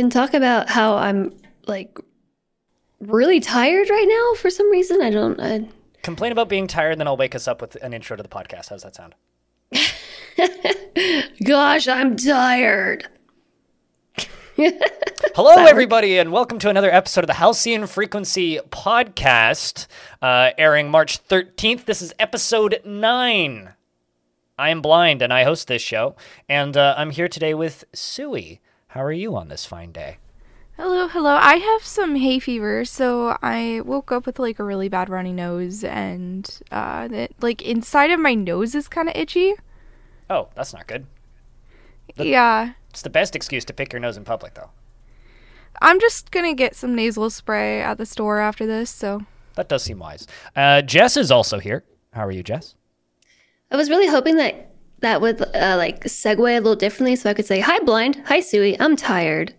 can talk about how I'm like really tired right now for some reason. I don't. I, Complain about being tired, then I'll wake us up with an intro to the podcast. How's that sound? gosh, I'm tired. Hello, everybody, and welcome to another episode of the Halcyon Frequency podcast, uh, airing March 13th. This is episode 9. I am blind, and I host this show, and uh, I'm here today with Suwey. How are you on this fine day? Hello, hello. I have some hay fever, so I woke up with like a really bad runny nose, and uh, that like inside of my nose is kind of itchy. Oh, that's not good. yeah, It's the best excuse to pick your nose in public, though. I'm just gonna get some nasal spray at the store after this. So That does seem wise. Uh, Jess is also here. How are you, Jess? I was really hoping that that would uh, like segue a little differently, so I could say, "Hi, blind. Hi, Suwey. I'm tired."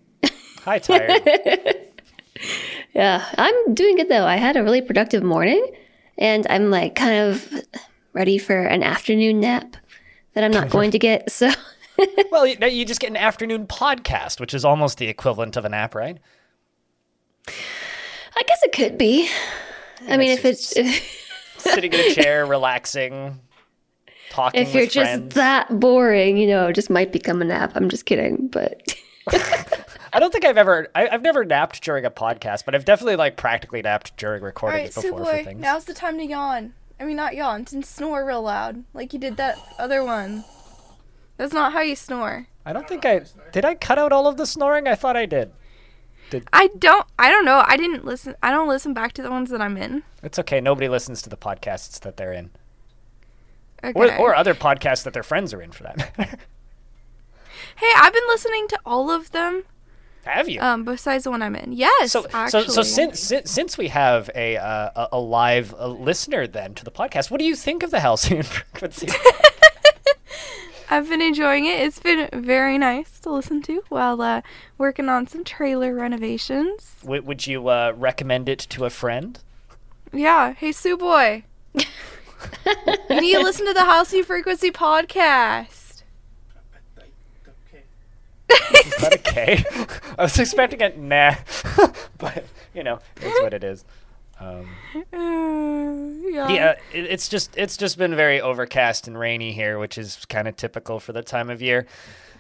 Hi, tired. Yeah, I'm doing good though. I had a really productive morning, and I'm like kind of ready for an afternoon nap that I'm not going to get. So. well, you, you just get an afternoon podcast, which is almost the equivalent of a nap, right? I guess it could be. I mean, if it's Sitting in a chair, relaxing, talking if you're with just friends. that boring, you know, just might become a nap. I'm just kidding, but I don't think I've ever, I, I've never napped during a podcast, but I've definitely like practically napped during all recordings right, before Sue for boy, things. now's the time to yawn. I mean, not yawn, to snore real loud, like you did that other one. That's not how you snore. I don't think I did. I cut out all of the snoring. I thought I did. I don't. I don't know. I didn't listen. I don't listen back to the ones that I'm in. It's okay. Nobody listens to the podcasts that they're in, Okay. or, or other podcasts that their friends are in, for that matter. hey, I've been listening to all of them. Have you? Um, besides the one I'm in. Yes. so, actually. so, so since, since since we have a uh, a, live uh, listener then to the podcast, what do you think of the Halcyon frequency? I've been enjoying it. It's been very nice to listen to while uh, working on some trailer renovations. would, would you uh, recommend it to a friend? Yeah. Hey, Sue Boy. you need to listen to the Halcyon Frequency podcast. Is that okay? I was expecting it. nah, but you know, it's what it is. Um, Uh, yeah. yeah, it, it's just it's just been very overcast and rainy here, which is kind of typical for the time of year.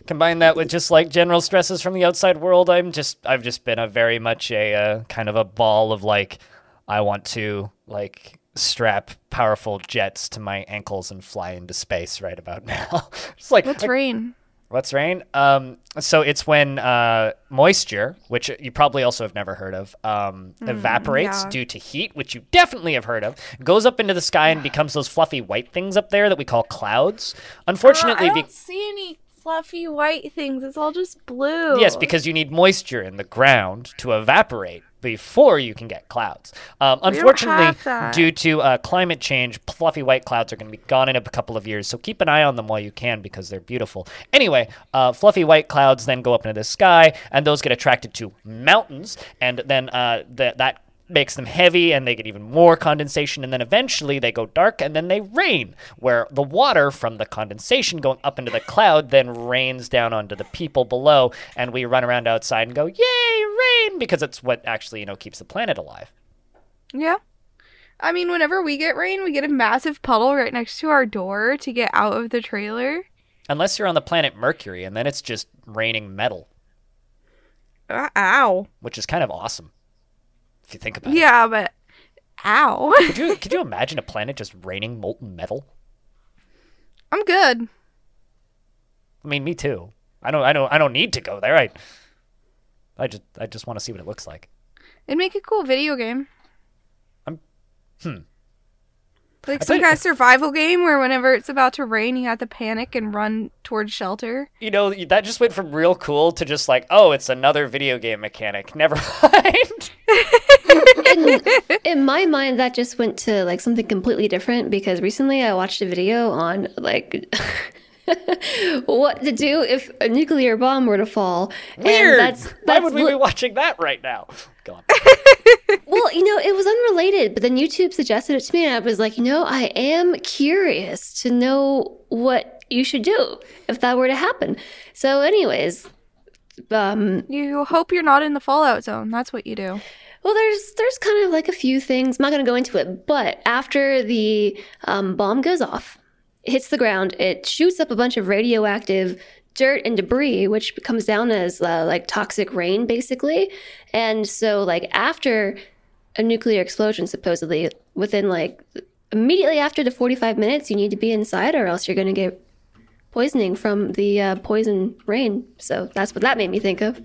Combine that with just like general stresses from the outside world, I'm just I've just been a very much a uh, kind of a ball of like I want to like strap powerful jets to my ankles and fly into space right about now. it's like What's like, rain? What's rain? Um, so it's when uh, moisture, which you probably also have never heard of, um, evaporates yeah. due to heat, which you definitely have heard of, goes up into the sky and becomes those fluffy white things up there that we call clouds. Unfortunately, I be- don't see any fluffy white things. It's all just blue. yes, because you need moisture in the ground to evaporate before you can get clouds. Um, unfortunately, due to uh, climate change, fluffy white clouds are going to be gone in a couple of years. So keep an eye on them while you can because they're beautiful. Anyway, uh, fluffy white clouds then go up into the sky, and those get attracted to mountains, and then uh, th- that makes them heavy and they get even more condensation and then eventually they go dark and then they rain where the water from the condensation going up into the cloud then rains down onto the people below and we run around outside and go yay rain because it's what actually you know keeps the planet alive Yeah. I mean, whenever we get rain, we get a massive puddle right next to our door to get out of the trailer. unless you're on the planet mercury and then it's just raining metal Uh, ow. which is kind of awesome if you think about it Yeah, but ow. could you could you imagine a planet just raining molten metal I'm good. i mean me too i don't i don't i don't need to go there i i just i just want to see what it looks like It'd make a cool video game. I'm- hmm. Like I some bet- kind of survival game where whenever it's about to rain, you have to panic and run towards shelter. you know that just went from real cool to just like oh it's another video game mechanic never mind in, in my mind, that just went to like something completely different because recently I watched a video on like what to do if a nuclear bomb were to fall. weird And that's, why would we li- be watching that right now go on well, you know, it was unrelated, but then YouTube suggested it to me, and I was like, you know, I am curious to know what you should do if that were to happen. So, anyways, um, You hope you're not in the fallout zone. That's what you do. Well, there's there's kind of like a few things. I'm not going to go into it, but after the um, bomb goes off, it hits the ground, it shoots up a bunch of radioactive dirt and debris, which comes down as uh, like toxic rain, basically. And so, like after a nuclear explosion, supposedly within like immediately after the 45 minutes, you need to be inside, or else you're going to get poisoning from the uh, poison rain. So that's what that made me think of.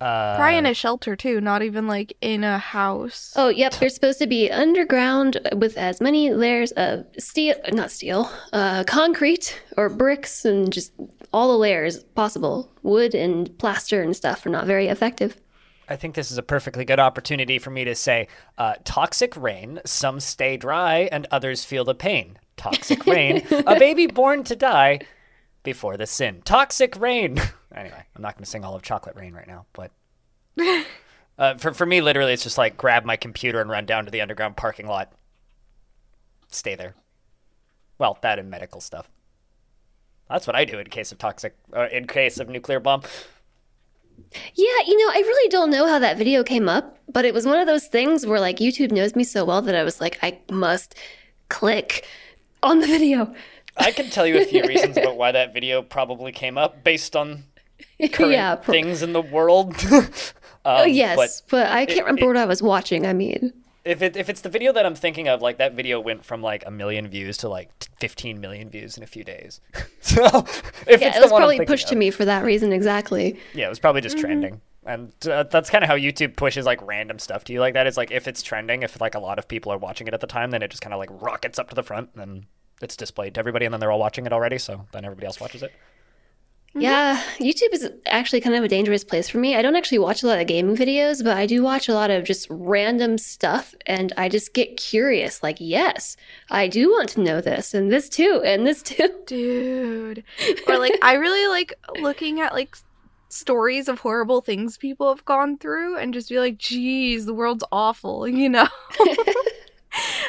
Uh, Probably in a shelter too, not even like in a house. Oh, yep. They're supposed to be underground with as many layers of steel, not steel, uh, concrete or bricks and just all the layers possible. Wood and plaster and stuff are not very effective. I think this is a perfectly good opportunity for me to say uh, toxic rain, some stay dry and others feel the pain. Toxic rain, a baby born to die before the sin. Toxic rain. anyway, I'm not going to sing all of Chocolate Rain right now, but uh, for, for me, literally, it's just like grab my computer and run down to the underground parking lot. Stay there. Well, that and medical stuff. That's what I do in case of toxic, uh, in case of nuclear bomb. Yeah, you know, I really don't know how that video came up, but it was one of those things where like YouTube knows me so well that I was like, I must click on the video. I can tell you a few reasons about why that video probably came up based on current yeah. pro- things in the world. um, Oh, yes, But but, I can't it- remember it- what I was watching. I mean, if it if it's the video that I'm thinking of, like that video went from like a million views to like 15 million views in a few days. so if yeah, it's it was probably pushed to me for that reason exactly. Yeah, it was probably Mm-hmm. just trending. And uh, that's kind of how YouTube pushes like random stuff to you like that. It's like if it's trending, if like a lot of people are watching it at the time, then it just kind of like rockets up to the front and then it's displayed to everybody and then they're all watching it already, so then everybody else watches it. Mm-hmm. Yeah, YouTube is actually kind of a dangerous place for me. I don't actually watch a lot of gaming videos, but I do watch a lot of just random stuff and I just get curious. Like, yes, I do want to know this and this too and this too. Dude. Or like I really like looking at like stories of horrible things people have gone through and just be like, geez, the world's awful, you know?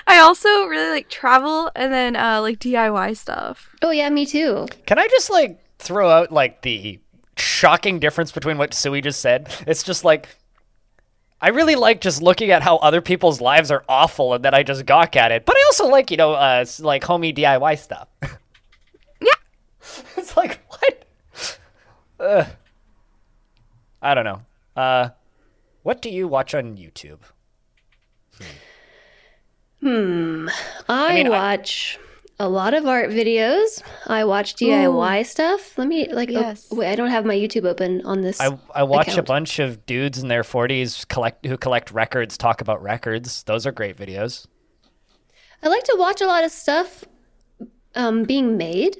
I also really like travel and then uh like DIY stuff. Oh, yeah, me too. Can I just like throw out like the shocking difference between what Suwey just said? It's just like I really like just looking at how other people's lives are awful and then I just gawk at it. But I also like, you know, uh like homey DIY stuff. Yeah. it's like what? Ugh. I don't know. Uh what do you watch on YouTube? I, mean, I- watch a lot of art videos. I watch DIY stuff. Let me, like, op- Yes. wait, I don't have my YouTube open on this. I I watch a bunch of dudes in their 40s collect who collect records talk about records. Those are great videos. I like to watch a lot of stuff um, being made.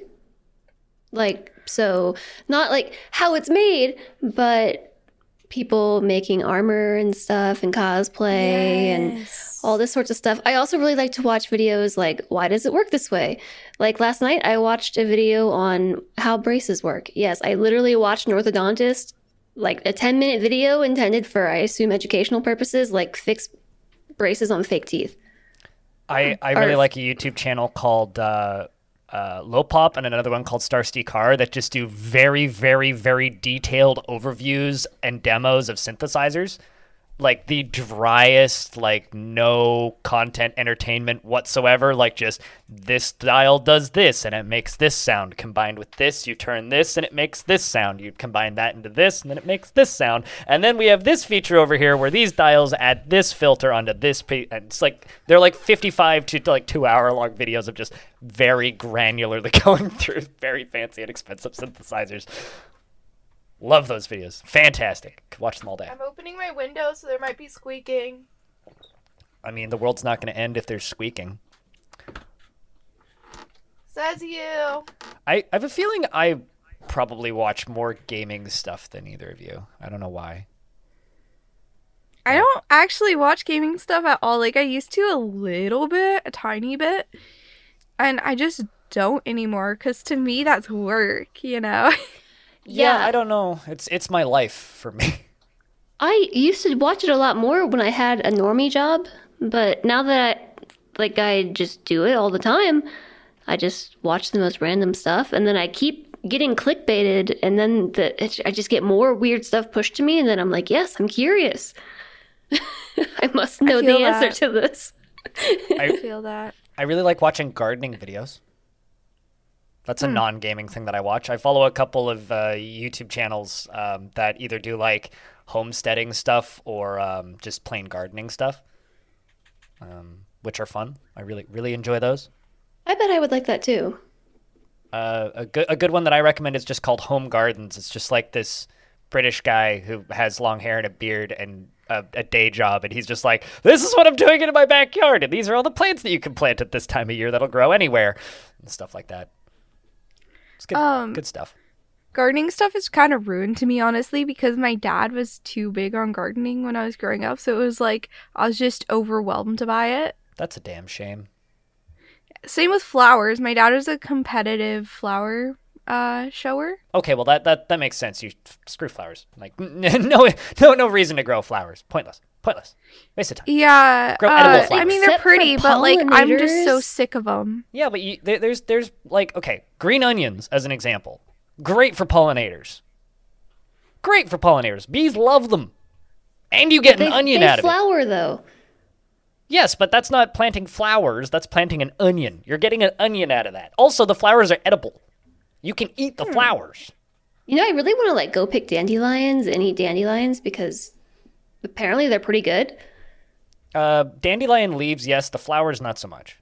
Like, so not like how it's made, but people making armor and stuff and cosplay and all this sorts of stuff. I also really like to watch videos like, why does it work this way? Like last night, I watched a video on how braces work. Yes, I literally watched an orthodontist, like a 10 minute video intended for, I assume, educational purposes, like fix braces on fake teeth. I, I really Or- like a YouTube channel called uh, uh, Loopop and another one called Starsky Carr that just do very, very, very detailed overviews and demos of synthesizers. Like the driest, like no content entertainment whatsoever. Like just this dial does this and it makes this sound. Combined with this, you turn this and it makes this sound. You combine that into this and then it makes this sound. And then we have this feature over here where these dials add this filter onto this. It's like they're like 55 to like two hour long videos of just very granularly going through very fancy and expensive synthesizers. Love those videos. Fantastic. Could watch them all day. I'm opening my window so there might be squeaking. I mean, the world's not going to end if there's squeaking. Says you. I, I have a feeling I probably watch more gaming stuff than either of you. I don't know why. I don't actually watch gaming stuff at all. Like I used to a little bit, a tiny bit. And I just don't anymore cuz to me that's work, you know. Yeah. I don't know. It's it's my life for me. I used to watch it a lot more when I had a normie job, but now that I, like I just do it all the time, I just watch the most random stuff and then I keep getting clickbaited, and then the it, I just get more weird stuff pushed to me, and then I'm like, yes, I'm curious. I must know the feel answer to this. I feel that. I really like watching gardening videos. That's a non-gaming thing that I watch. I follow a couple of uh, YouTube channels um, that either do like homesteading stuff or um, just plain gardening stuff, um, which are fun. I really really enjoy those. I bet I would like that too. Uh, a good a good one that I recommend is just called Home Gardens. It's just like this British guy who has long hair and a beard and a, a day job, and he's just like, "This is what I'm doing in my backyard, and these are all the plants that you can plant at this time of year that'll grow anywhere, and stuff like that." It's good, Um, good stuff. Gardening stuff is kind of ruined to me, honestly, because my dad was too big on gardening when I was growing up. So it was like I was just overwhelmed by it. That's a damn shame. Same with flowers. My dad was a competitive flower uh, shower. Okay, well that that that makes sense. You screw flowers. Like no no no reason to grow flowers. Pointless. Pointless. Waste of time. Yeah. Grow edible uh, I mean, they're Except pretty, but like I'm just so sick of them. Yeah, but you, there, there's there's like okay, green onions as an example. Great for pollinators. Great for pollinators. Bees love them. And you get They, an onion they out of it. flower though. Yes, but that's not planting flowers, that's planting an onion. You're getting an onion out of that. Also, the flowers are edible. You can eat Hmm. the flowers. You know, I really want to like go pick dandelions and eat dandelions because apparently they're pretty good. Uh, dandelion leaves, yes. The flowers, not so much.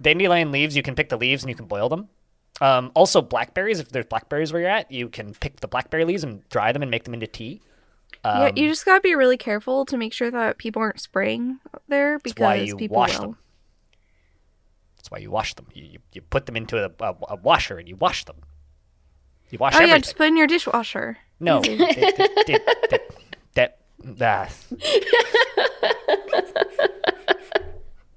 Dandelion leaves, you can pick the leaves and you can boil them. Um, also, blackberries. If there's blackberries where you're at, you can pick the blackberry leaves and dry them and make them into tea. yeah, Um, you just gotta be really careful to make sure that people aren't spraying there That's why because you people wash will. them. That's why you wash them. You, you, you put them into a, a, a washer and you wash them. You wash Oh yeah, everything. just put in your dishwasher. No. that, that, that, that.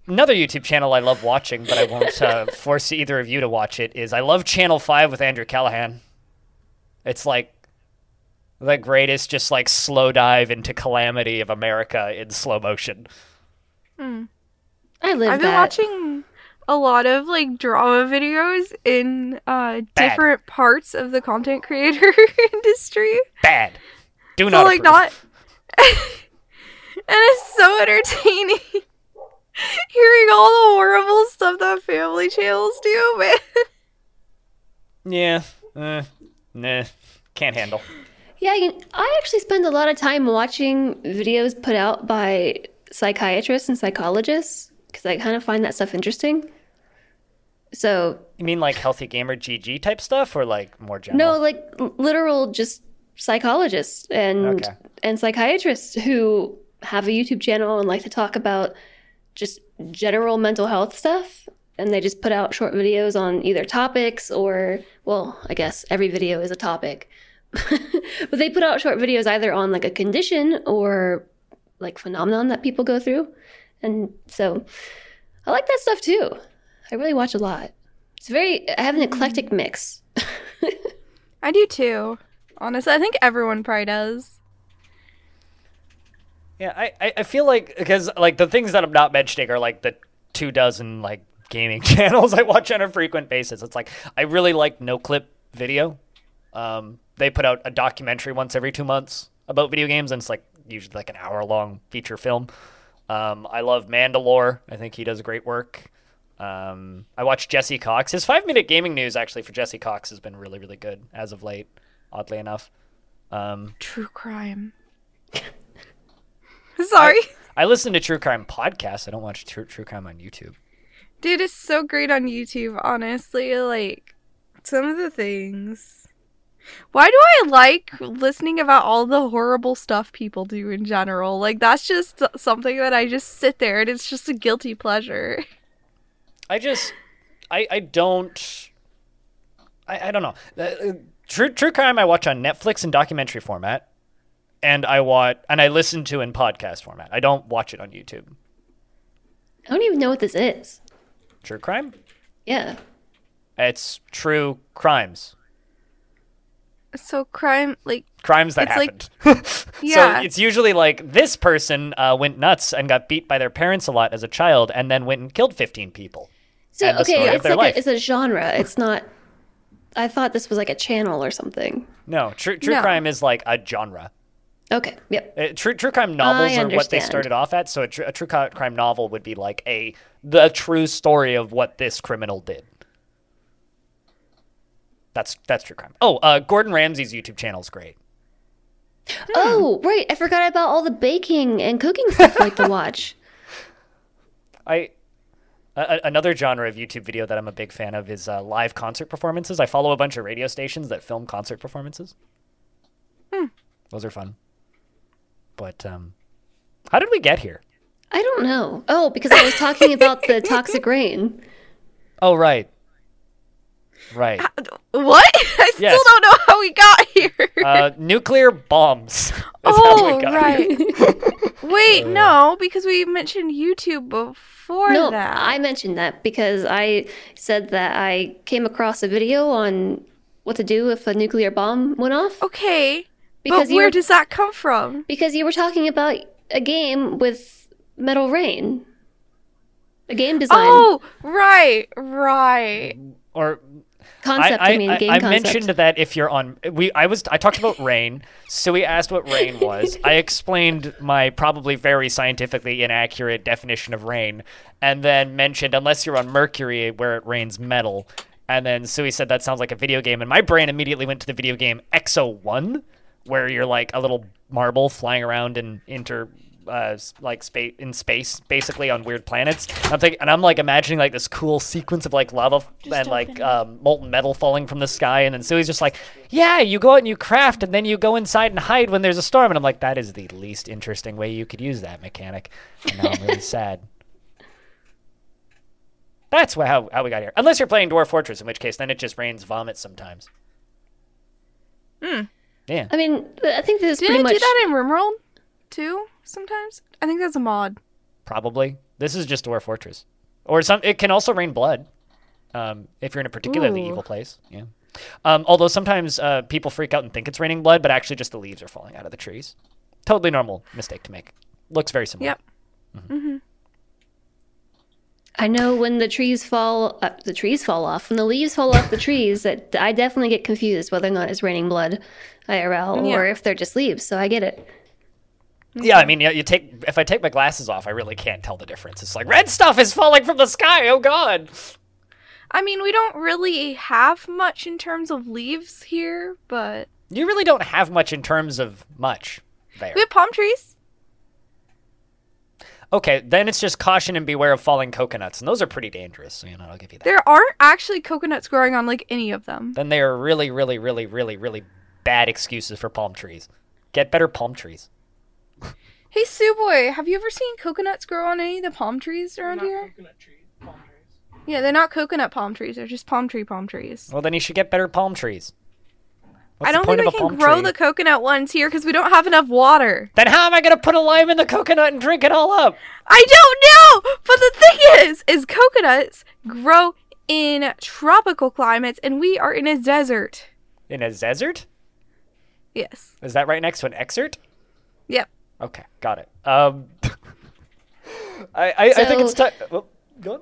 Another YouTube channel I love watching, but I won't uh, force either of you to watch it, is I love Channel 5 with Andrew Callaghan. It's like the greatest, just like slow dive into calamity of America in slow motion. I live I've been that. watching a lot of like drama videos in uh different parts of the content creator industry. Bad. Do So not like approve. not and it's so entertaining hearing all the horrible stuff that family channels do, man. Yeah. Uh, nah. Can't handle. Yeah, I, can- I actually spend a lot of time watching videos put out by psychiatrists and psychologists because I kind of find that stuff interesting. So, You mean like healthy gamer GG type stuff or like more general? no, like literal just psychologists and Okay. and psychiatrists who have a YouTube channel and like to talk about just general mental health stuff. And they just put out short videos on either topics or, well, I guess every video is a topic. but they put out short videos either on like a condition or like phenomenon that people go through. And so I like that stuff too. I really watch a lot. It's very, I have an eclectic mix. I do too. Honestly, I think everyone probably does. Yeah, I, I, feel like because like the things that I'm not mentioning are like the two dozen like gaming channels I watch on a frequent basis. It's like I really like No Clip Video. Um, they put out a documentary once every two months about video games, and it's like usually like an hour long feature film. Um, I love Mandalore. I think he does great work. Um, I watch Jesse Cox. His five minute gaming news actually for Jesse Cox has been really really good as of late. Oddly enough. Um, True crime. Sorry. I listen to true crime podcasts. I don't watch true, true crime on YouTube. Dude, it's so great on YouTube, honestly. Like, some of the things. Why do I like listening about all the horrible stuff people do in general? Like, that's just something that I just sit there and it's just a guilty pleasure. I just, I, I don't, I, I don't know. True, true crime I watch on Netflix in documentary format, and I watch and I listen to in podcast format. I don't watch it on YouTube. I don't even know what this is. True crime? Yeah. It's true crimes. So, crime, like, Crimes that It's like- happened. yeah. So it's usually like this person uh, went nuts and got beat by their parents a lot as a child, and then went and killed fifteen people. So okay, it's like a, it's a genre. It's not I thought this was like a channel or something. No, true true No. crime is like a genre. Okay. Yep. Uh, true true crime novels are what they started off at. So a, tr- a true crime novel would be like a the true story of what this criminal did. That's that's true crime. Oh, uh, Gordon Ramsay's YouTube channel is great. Oh, right. I forgot about all the baking and cooking stuff like to watch. I a- a- another genre of YouTube video that I'm a big fan of is uh, live concert performances. I follow a bunch of radio stations that film concert performances. Those are fun. But um, how did we get here? I don't know. Oh, because I was talking about the toxic rain. Oh, right, right. What? I still Yes. don't know how we got here. Uh, nuclear bombs. is how oh, we got right. here. Wait, no, because we mentioned YouTube before No, that. I mentioned that because I said that I came across a video on what to do if a nuclear bomb went off. okay, Because but where were, does that come from? because you were talking about a game with metal rain. A game design Oh, right, right. Or concept. I, mean, game I concept. mentioned that if you're on, we I was I talked about rain. So we asked what rain was. I explained my probably very scientifically inaccurate definition of rain, and then mentioned unless you're on Mercury where it rains metal. And then Suwey said that sounds like a video game, and my brain immediately went to the video game Exo oh One, where you're like a little marble flying around and inter. Uh, like space in space, basically on weird planets. I'm thinking, and I'm like imagining like this cool sequence of like lava f- and like um, molten metal falling from the sky, and then Suwey's just like, "Yeah, you go out and you craft, and then you go inside and hide when there's a storm." And I'm like, "That is the least interesting way you could use that mechanic." And now I'm really sad. That's how how we got here. Unless you're playing Dwarf Fortress, in which case then it just rains vomit sometimes. Hmm. Yeah. I mean, I think this is Didn't pretty it much. do that in RimWorld too? Sometimes I think that's a mod. Probably. This is just Dwarf Fortress, or some. It can also rain blood, um, if you're in a particularly Ooh. evil place. Yeah. Um, although sometimes uh, people freak out and think it's raining blood, but actually just the leaves are falling out of the trees. Totally normal mistake to make. Looks very similar. Yep. I know when the trees fall, uh, the trees fall off. When the leaves fall off the trees, that I definitely get confused whether or not it's raining blood, IRL, Yeah. or if they're just leaves. So I get it. Yeah, I mean, you take if I take my glasses off, I really can't tell the difference. It's like red stuff is falling from the sky. Oh God. I mean, we don't really have much in terms of leaves here, but You really don't have much in terms of much there. we have palm trees. Okay, then it's just caution and beware of falling coconuts, and those are pretty dangerous. So you know, I'll give you that. There aren't actually coconuts growing on like any of them. then they are really, really, really, really, really bad excuses for palm trees. Get better palm trees. Hey, Sue Boy, have you ever seen coconuts grow on any of the palm trees around here? coconut tree, palm trees. Yeah, they're not coconut palm trees. They're just palm tree palm trees. Well, then you should get better palm trees. What's I don't point think we can grow tree? the coconut ones here because we don't have enough water. Then how am I gonna put a lime in the coconut and drink it all up? I don't know. But the thing is, is coconuts grow in tropical climates, and we are in a desert. In a desert? Yes. Is that right next to an excerpt? Yep. Okay, got it. Um, I, I, I think it's time. Well, go on.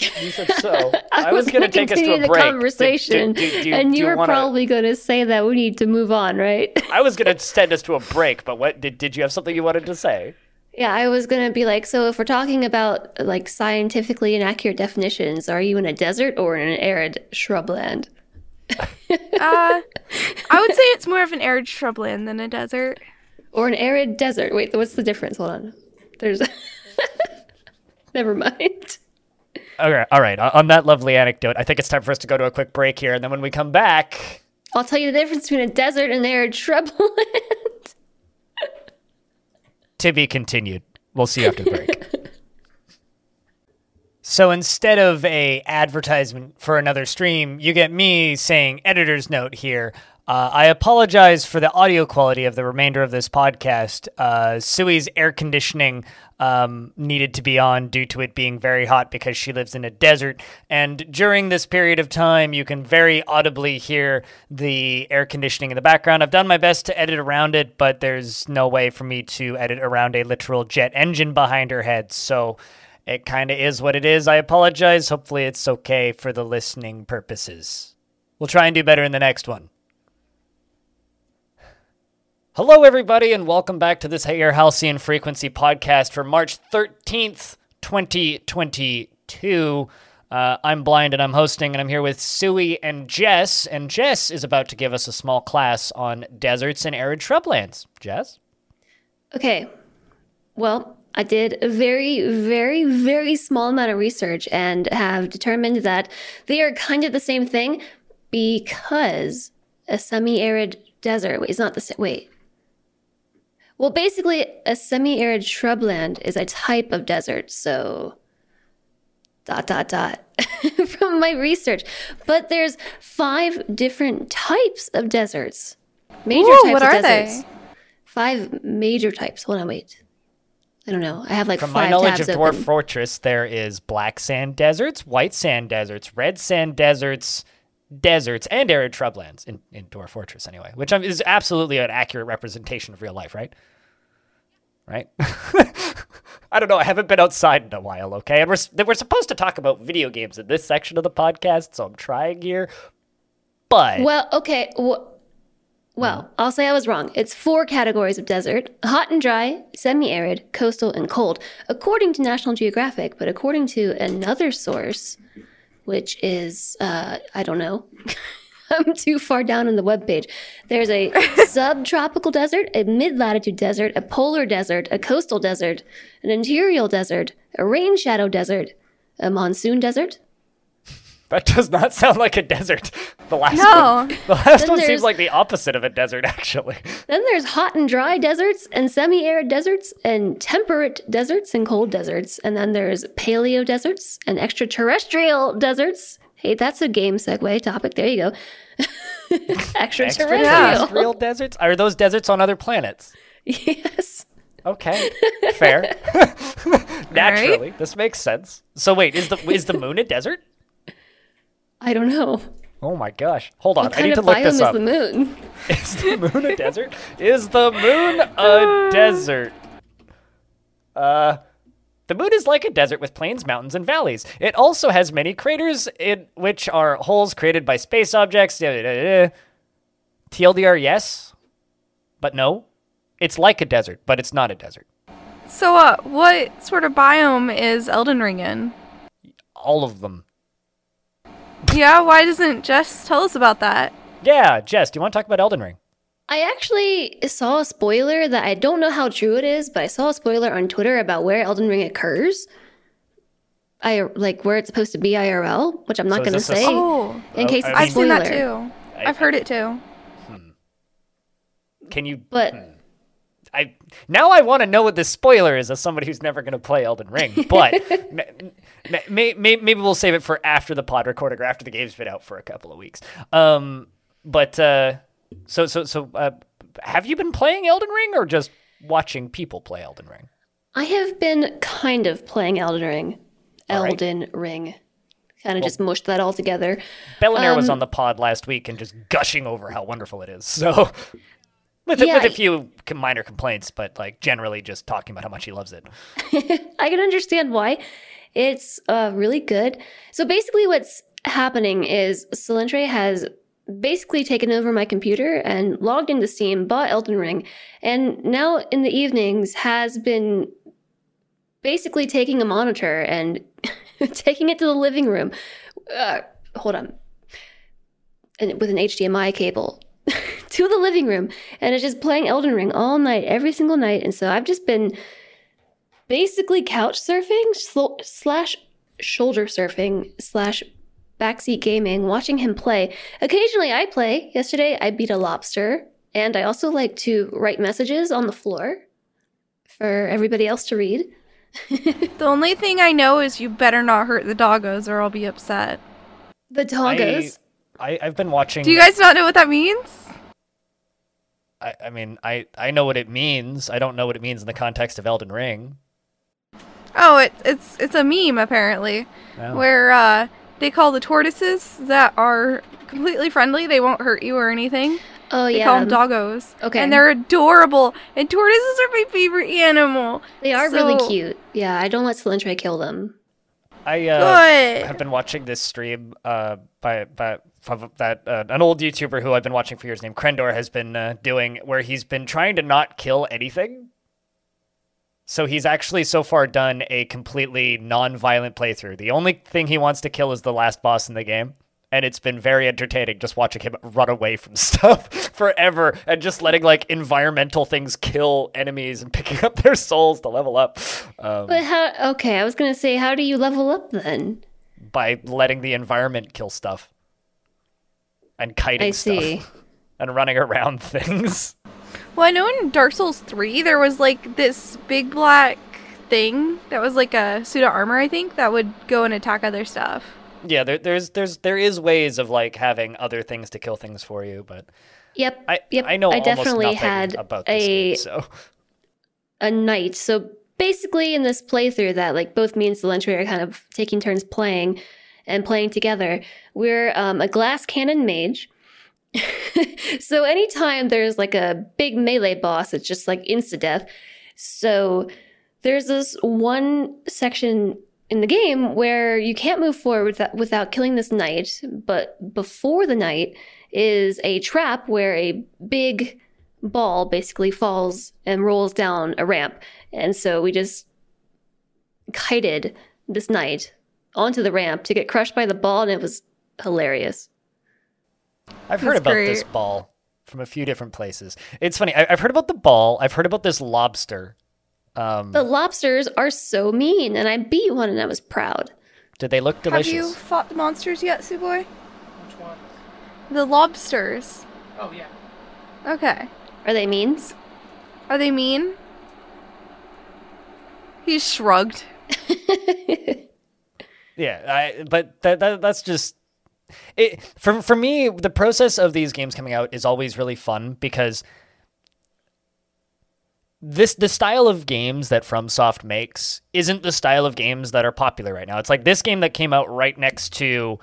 You said so. I, was, gonna gonna take us to a the break. Do- do- conversation, do- do- do and you were wanna- probably going to say that we need to move on, right? I was gonna send us to a break, but what did did you have something you wanted to say? yeah, I was going to be like, so if we're talking about like scientifically inaccurate definitions, are you in a desert or in an arid shrubland? Uh, I would say it's more of an arid shrubland than a desert. Or an arid desert? Wait, what's the difference? Hold on. There's. Never mind. Okay, all right. On that lovely anecdote, I think it's time for us to go to a quick break here, and then when we come back, I'll tell you the difference between a desert and an arid shrubland. to be continued. We'll see you after the break. so instead of a advertisement for another stream, you get me saying editor's note here. Uh, I apologize for the audio quality of the remainder of this podcast. Uh, air conditioning um, needed to be on due to it being very hot because she lives in a desert. And during this period of time, you can very audibly hear the air conditioning in the background. I've done my best to edit around it, but there's no way for me to edit around a literal jet engine behind her head. So it kind of is what it is. I apologize. Hopefully, it's okay for the listening purposes. We'll try and do better in the next one. Hello, everybody, and welcome back to this Air Halcyon Frequency podcast for March 13th, 2022. Uh, I'm blind and I'm hosting, and I'm here with Suwey and Jess. And Jess is about to give us a small class on deserts and arid shrublands. Jess? Okay. Well, I did a very, very, very small amount of research and have determined that they are kind of the same thing because a semi arid desert. It's not the same. Wait. Well, basically, a semi arid shrubland is a type of desert. So, dot, dot, dot, from my research. But there's five different types of deserts. Major Ooh, types what of are deserts. they? Five major types. Hold on, wait. I don't know. I have like From my knowledge tabs of Dwarf open. Fortress, there is black sand deserts, white sand deserts, red sand deserts, deserts, and arid shrublands in, in Dwarf Fortress, anyway, which is absolutely an accurate representation of real life, right? Right? I don't know. I haven't been outside in a while, okay? And we're, we're supposed to talk about video games in this section of the podcast, so I'm trying here. But Well, okay. w- Well, mm-hmm. I'll say I was wrong. It's four categories of desert hot and dry, semi arid, coastal, and cold, according to National Geographic. But according to another source, which is, uh, I don't know. I'm too far down in the webpage. There's a subtropical desert, a mid latitude desert, a polar desert, a coastal desert, an interior desert, a rain shadow desert, a monsoon desert, that does not sound like a desert. The last No. one, the last Then one seems like the opposite of a desert, actually. Then there's hot and dry deserts and semi arid deserts and temperate deserts and cold deserts. And then there's paleo deserts and extraterrestrial deserts. Hey, that's a game segue topic. There you go. extraterrestrial. Extraterrestrial deserts? Are those deserts on other planets? yes. Okay, fair. Naturally, this makes sense. So wait, is the is the moon a desert? I don't know. Oh my gosh! Hold on, What I need to of look biome this is up. the moon? Is the moon a desert? Is the moon a desert? Uh, the moon is like a desert with plains, mountains, and valleys. It also has many craters, in which are holes created by space objects. TLDR, yes, but no. It's like a desert, but it's not a desert. So, uh, what sort of biome is Elden Ring in? All of them. Yeah, why doesn't Jess tell us about that? Yeah, Jess, do you want to talk about Elden Ring? I actually saw a spoiler that I don't know how true it is, but I saw a spoiler on Twitter about where Elden Ring occurs. I like where it's supposed to be IRL, which I'm not is going to this a say oh, oh, in Oh, case I it's a I've seen that too. I've heard it too. Hmm. Can you? But hmm. I now I want to know what this spoiler is as somebody who's never going to play Elden Ring. But m- m- may, may, maybe we'll save it for after the pod recording or after the game's been out for a couple of weeks. Um, but uh, so so so uh, have you been playing Elden Ring or just watching people play Elden Ring? I have been kind of playing Elden Ring. All right. Elden Ring. Kind of just mushed that all together. Belannaer was Um, on the pod last week and just gushing over how wonderful it is. So. With, a- with a few minor complaints, but like generally just talking about how much he loves it. I can understand why. It's uh, really good. So basically, what's happening is Solentre has basically taken over my computer and logged into Steam, bought Elden Ring, and now in the evenings has been basically taking a monitor and taking it to the living room. Uh, hold on. And with an HDMI cable to the living room, and it's just playing Elden Ring all night, every single night. And so I've just been basically couch surfing sl- slash shoulder surfing slash backseat gaming, watching him play. Occasionally I play. Yesterday I beat a lobster, and I also like to write messages on the floor for everybody else to read. The only thing I know is you better not hurt the doggos or I'll be upset. The doggos. I, I've been watching. Do you guys not know what that means? I, I mean, I, I know what it means. I don't know what it means in the context of Elden Ring. Oh, it, it's it's a meme apparently, Oh. where uh, they call the tortoises that are completely friendly. They won't hurt you or anything. oh They yeah, call them doggos. Okay. And they're adorable. And tortoises are my favorite animal. they are really cute. Yeah, I don't let Solentre kill them. I uh, have been watching this stream uh, by by from that uh, an old YouTuber who I've been watching for years named Krendor has been uh, doing where he's been trying to not kill anything. So he's actually so far done a completely non-violent playthrough. The only thing he wants to kill is the last boss in the game. And it's been very entertaining just watching him run away from stuff forever and just letting like environmental things kill enemies and picking up their souls to level up. Um, But how? Okay, I was gonna say, how do you level up then? by letting the environment kill stuff and kiting I see. stuff and running around things. Well, I know in Dark Souls 3 there was like this big black thing that was like a suit of armor, I think, that would go and attack other stuff. Yeah, there, there's there's there is ways of like having other things to kill things for you, but Yep. I yep. I know I definitely had about this a game, so a knight. So basically, in this playthrough that like both me and Celentry are kind of taking turns playing and playing together, we're um, a glass cannon mage. so anytime there's like a big melee boss, it's just like insta death. So there's this one section in the game where you can't move forward without, without killing this knight, but before the knight is a trap where a big ball basically falls and rolls down a ramp. And so we just kited this knight onto the ramp to get crushed by the ball, and it was hilarious. I've heard That's about this ball from a few different places. It's funny. I, I've heard about the ball. I've heard about this lobster. Um, The lobsters are so mean, and I beat one, and I was proud. did they look delicious? Have you fought the monsters yet, Suboy? Which one? The lobsters. Oh yeah. Okay. Are they means? Are they mean? He shrugged. Yeah, I, but that, that that's just it for for me. The process of these games coming out is always really fun because this the style of games that FromSoft makes isn't the style of games that are popular right now. It's like this game that came out right next to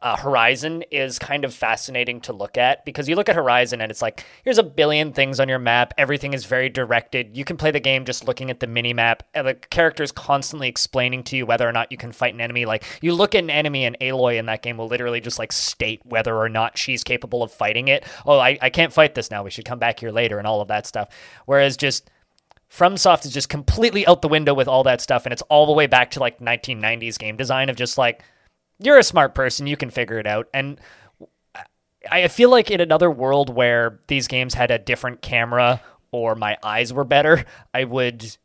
uh, Horizon is kind of fascinating to look at because you look at Horizon and it's like here's a billion things on your map. Everything is very directed. You can play the game just looking at the mini map. The character is constantly explaining to you whether or not you can fight an enemy. Like you look at an enemy and Aloy in that game will literally just like state whether or not she's capable of fighting it. Oh, I, I can't fight this now. We should come back here later and all of that stuff. Whereas just FromSoft is just completely out the window with all that stuff, and it's all the way back to like 1990s game design of just like you're a smart person, you can figure it out. And I feel like in another world where these games had a different camera or my eyes were better, I would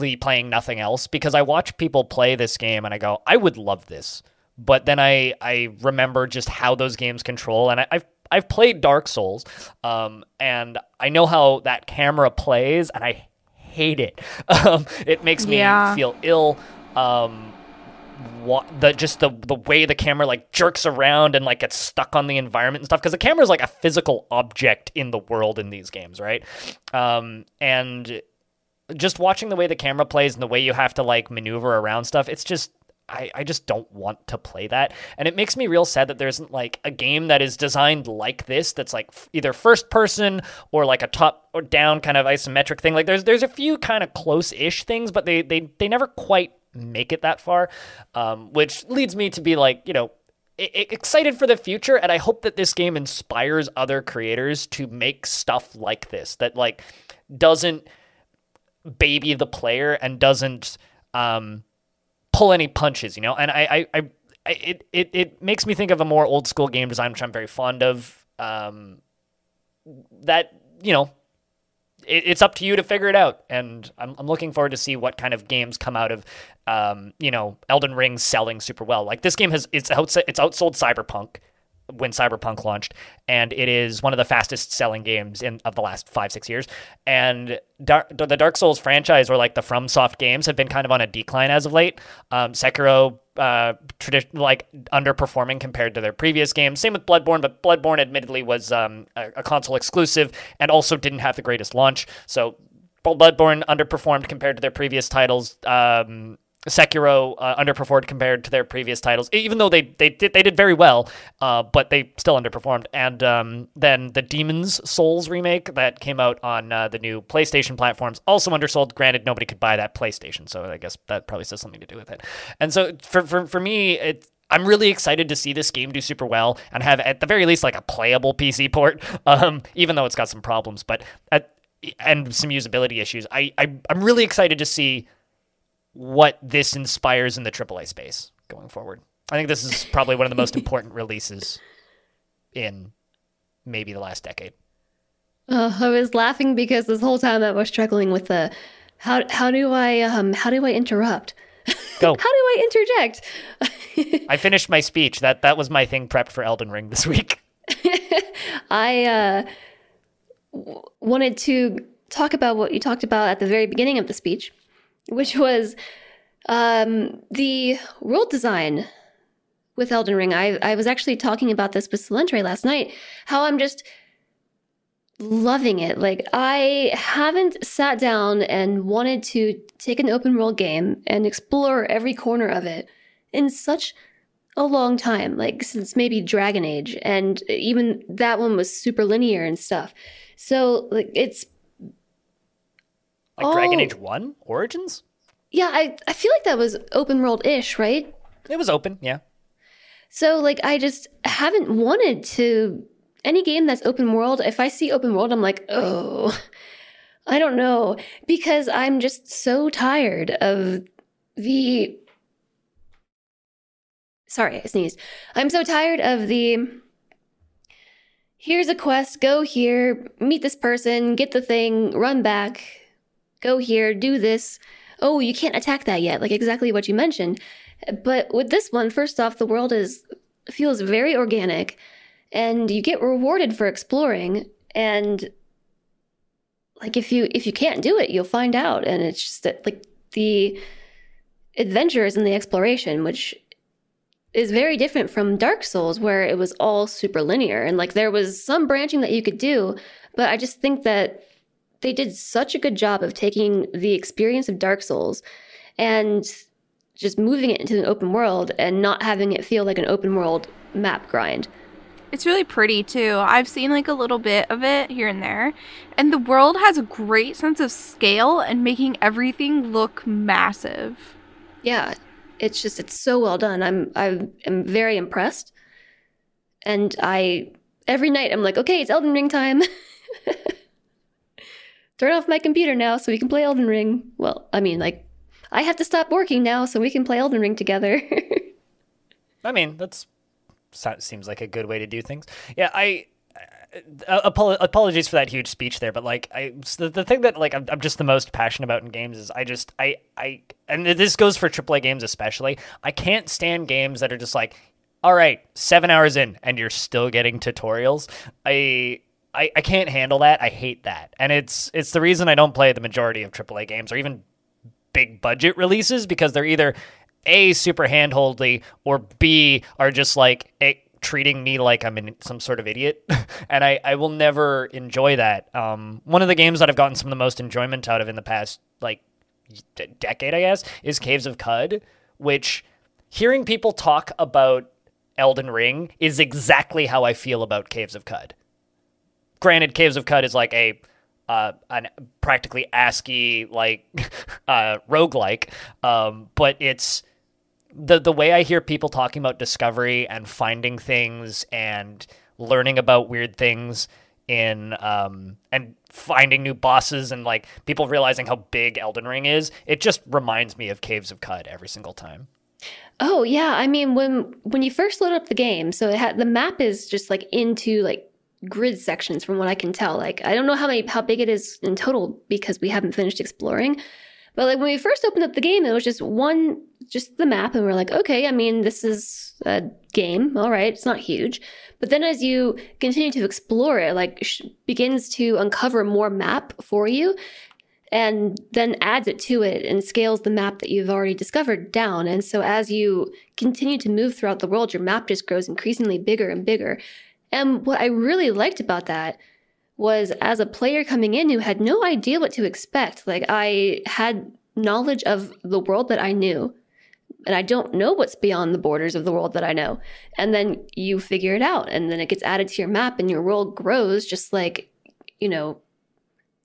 be playing nothing else because I watch people play this game and I go, I would love this. But then I I remember just how those games control, and I, I've I've played Dark Souls, um, and I know how that camera plays, and I hate it. Um, it makes me Yeah. feel ill. Um, what the just the the way the camera like jerks around and like gets stuck on the environment and stuff because the camera is like a physical object in the world in these games, right? Um, and just watching the way the camera plays and the way you have to like maneuver around stuff, it's just I, I just don't want to play that. And it makes me real sad that there isn't like a game that is designed like this that's like f- either first person or like a top or down kind of isometric thing. Like there's there's a few kind of close-ish things, but they they they never quite make it that far. Um, which leads me to be like, you know, excited for the future and I hope that this game inspires other creators to make stuff like this that like doesn't baby the player and doesn't um, pull any punches, you know. And I, I, I, I it, it, it makes me think of a more old school game design, which I'm very fond of. Um, that you know, it, it's up to you to figure it out, and I'm, I'm looking forward to see what kind of games come out of, um, you know, Elden Ring selling super well. Like this game has it's outs it's outsold Cyberpunk when Cyberpunk launched, and it is one of the fastest selling games in of the last five six years. And Dar- the Dark Souls franchise or like the FromSoft games have been kind of on a decline as of late. Um, Sekiro, uh, like underperforming compared to their previous games. Same with Bloodborne, but Bloodborne admittedly was um, a, a console exclusive and also didn't have the greatest launch. So Bloodborne underperformed compared to their previous titles. Um, Sekiro uh, underperformed compared to their previous titles, even though they they did they did very well, uh, but they still underperformed. And um, then the Demon's Souls remake that came out on uh, the new PlayStation platforms also undersold. Granted, nobody could buy that PlayStation, so I guess that probably has something to do with it. And so for for for me, it. I'm really excited to see this game do super well and have at the very least like a playable PC port, um, even though it's got some problems, but at, and some usability issues. I, I I'm really excited to see what this inspires in the AAA space going forward. I think this is probably one of the most important releases in maybe the last decade. Uh, I was laughing because this whole time I was struggling with the how how do I um how do I interrupt? Go. How do I interject? I finished my speech. That that was my thing prepped for Elden Ring this week. I uh, w- wanted to talk about what you talked about at the very beginning of the speech, which was um, the world design with Elden Ring. I, I was actually talking about this with Solentre last night, how I'm just loving it. Like, I haven't sat down and wanted to take an open world game and explore every corner of it in such a long time, like since maybe Dragon Age, and even that one was super linear and stuff. So like it's Like Dragon Oh. Age 1 Origins? yeah, I I feel like that was open world ish, right? It was open, yeah. So like I just haven't wanted to any game that's open world. If I see open world, I'm like, oh, I don't know, because I'm just so tired of the. Sorry, I sneezed. I'm so tired of the. Here's a quest. Go here, meet this person, get the thing, run back, go here, do this. Oh, you can't attack that yet. Like exactly what you mentioned. But with this one, first off, the world is feels very organic and you get rewarded for exploring and like if you if you can't do it, you'll find out and it's just that like the adventure is in the exploration, which is very different from Dark Souls where it was all super linear and like there was some branching that you could do, but I just think that they did such a good job of taking the experience of Dark Souls and just moving it into an open world and not having it feel like an open world map grind. It's really pretty too. I've seen like a little bit of it here and there. And the world has a great sense of scale and making everything look massive. Yeah, it's just it's so well done. I'm I am very impressed. And I every night I'm like, okay, it's Elden Ring time. Turn off my computer now so we can play Elden Ring. Well, I mean, like, I have to stop working now so we can play Elden Ring together. I mean, that's seems like a good way to do things. Yeah, I uh, apol- apologies for that huge speech there, but like I the, the thing that like I'm, I'm just the most passionate about in games is I just I I and this goes for AAA games especially. I can't stand games that are just like, all right, seven hours in and you're still getting tutorials. I I, I can't handle that. I hate that, and it's it's the reason I don't play the majority of AAA games or even big budget releases because they're either a super handholdly or b are just like eh, treating me like i'm in some sort of idiot. And I, I will never enjoy that. Um, one of the games that i've gotten some of the most enjoyment out of in the past like d- decade i guess is caves of Qud which hearing people talk about elden ring is exactly how i feel about caves of Qud granted caves of Qud is like a uh, an practically ASCII like uh, roguelike, um, but it's the the way I hear people talking about discovery and finding things and learning about weird things in um, and finding new bosses and like people realizing how big Elden Ring is. It just reminds me of Caves of Qud every single time. Oh yeah, I mean when when you first load up the game, so it had the map is just like into like grid sections from what I can tell. Like I don't know how many how big it is in total because we haven't finished exploring. But like when we first opened up the game, it was just one just the map and we're like, okay, I mean, this is a game. All right, it's not huge. But then as you continue to explore it, like sh- begins to uncover more map for you and then adds it to it and scales the map that you've already discovered down. And so as you continue to move throughout the world, your map just grows increasingly bigger and bigger. And what I really liked about that was as a player coming in who had no idea what to expect, like I had knowledge of the world that I knew. And I don't know what's beyond the borders of the world that I know. And then you figure it out, and then it gets added to your map, and your world grows just like, you know,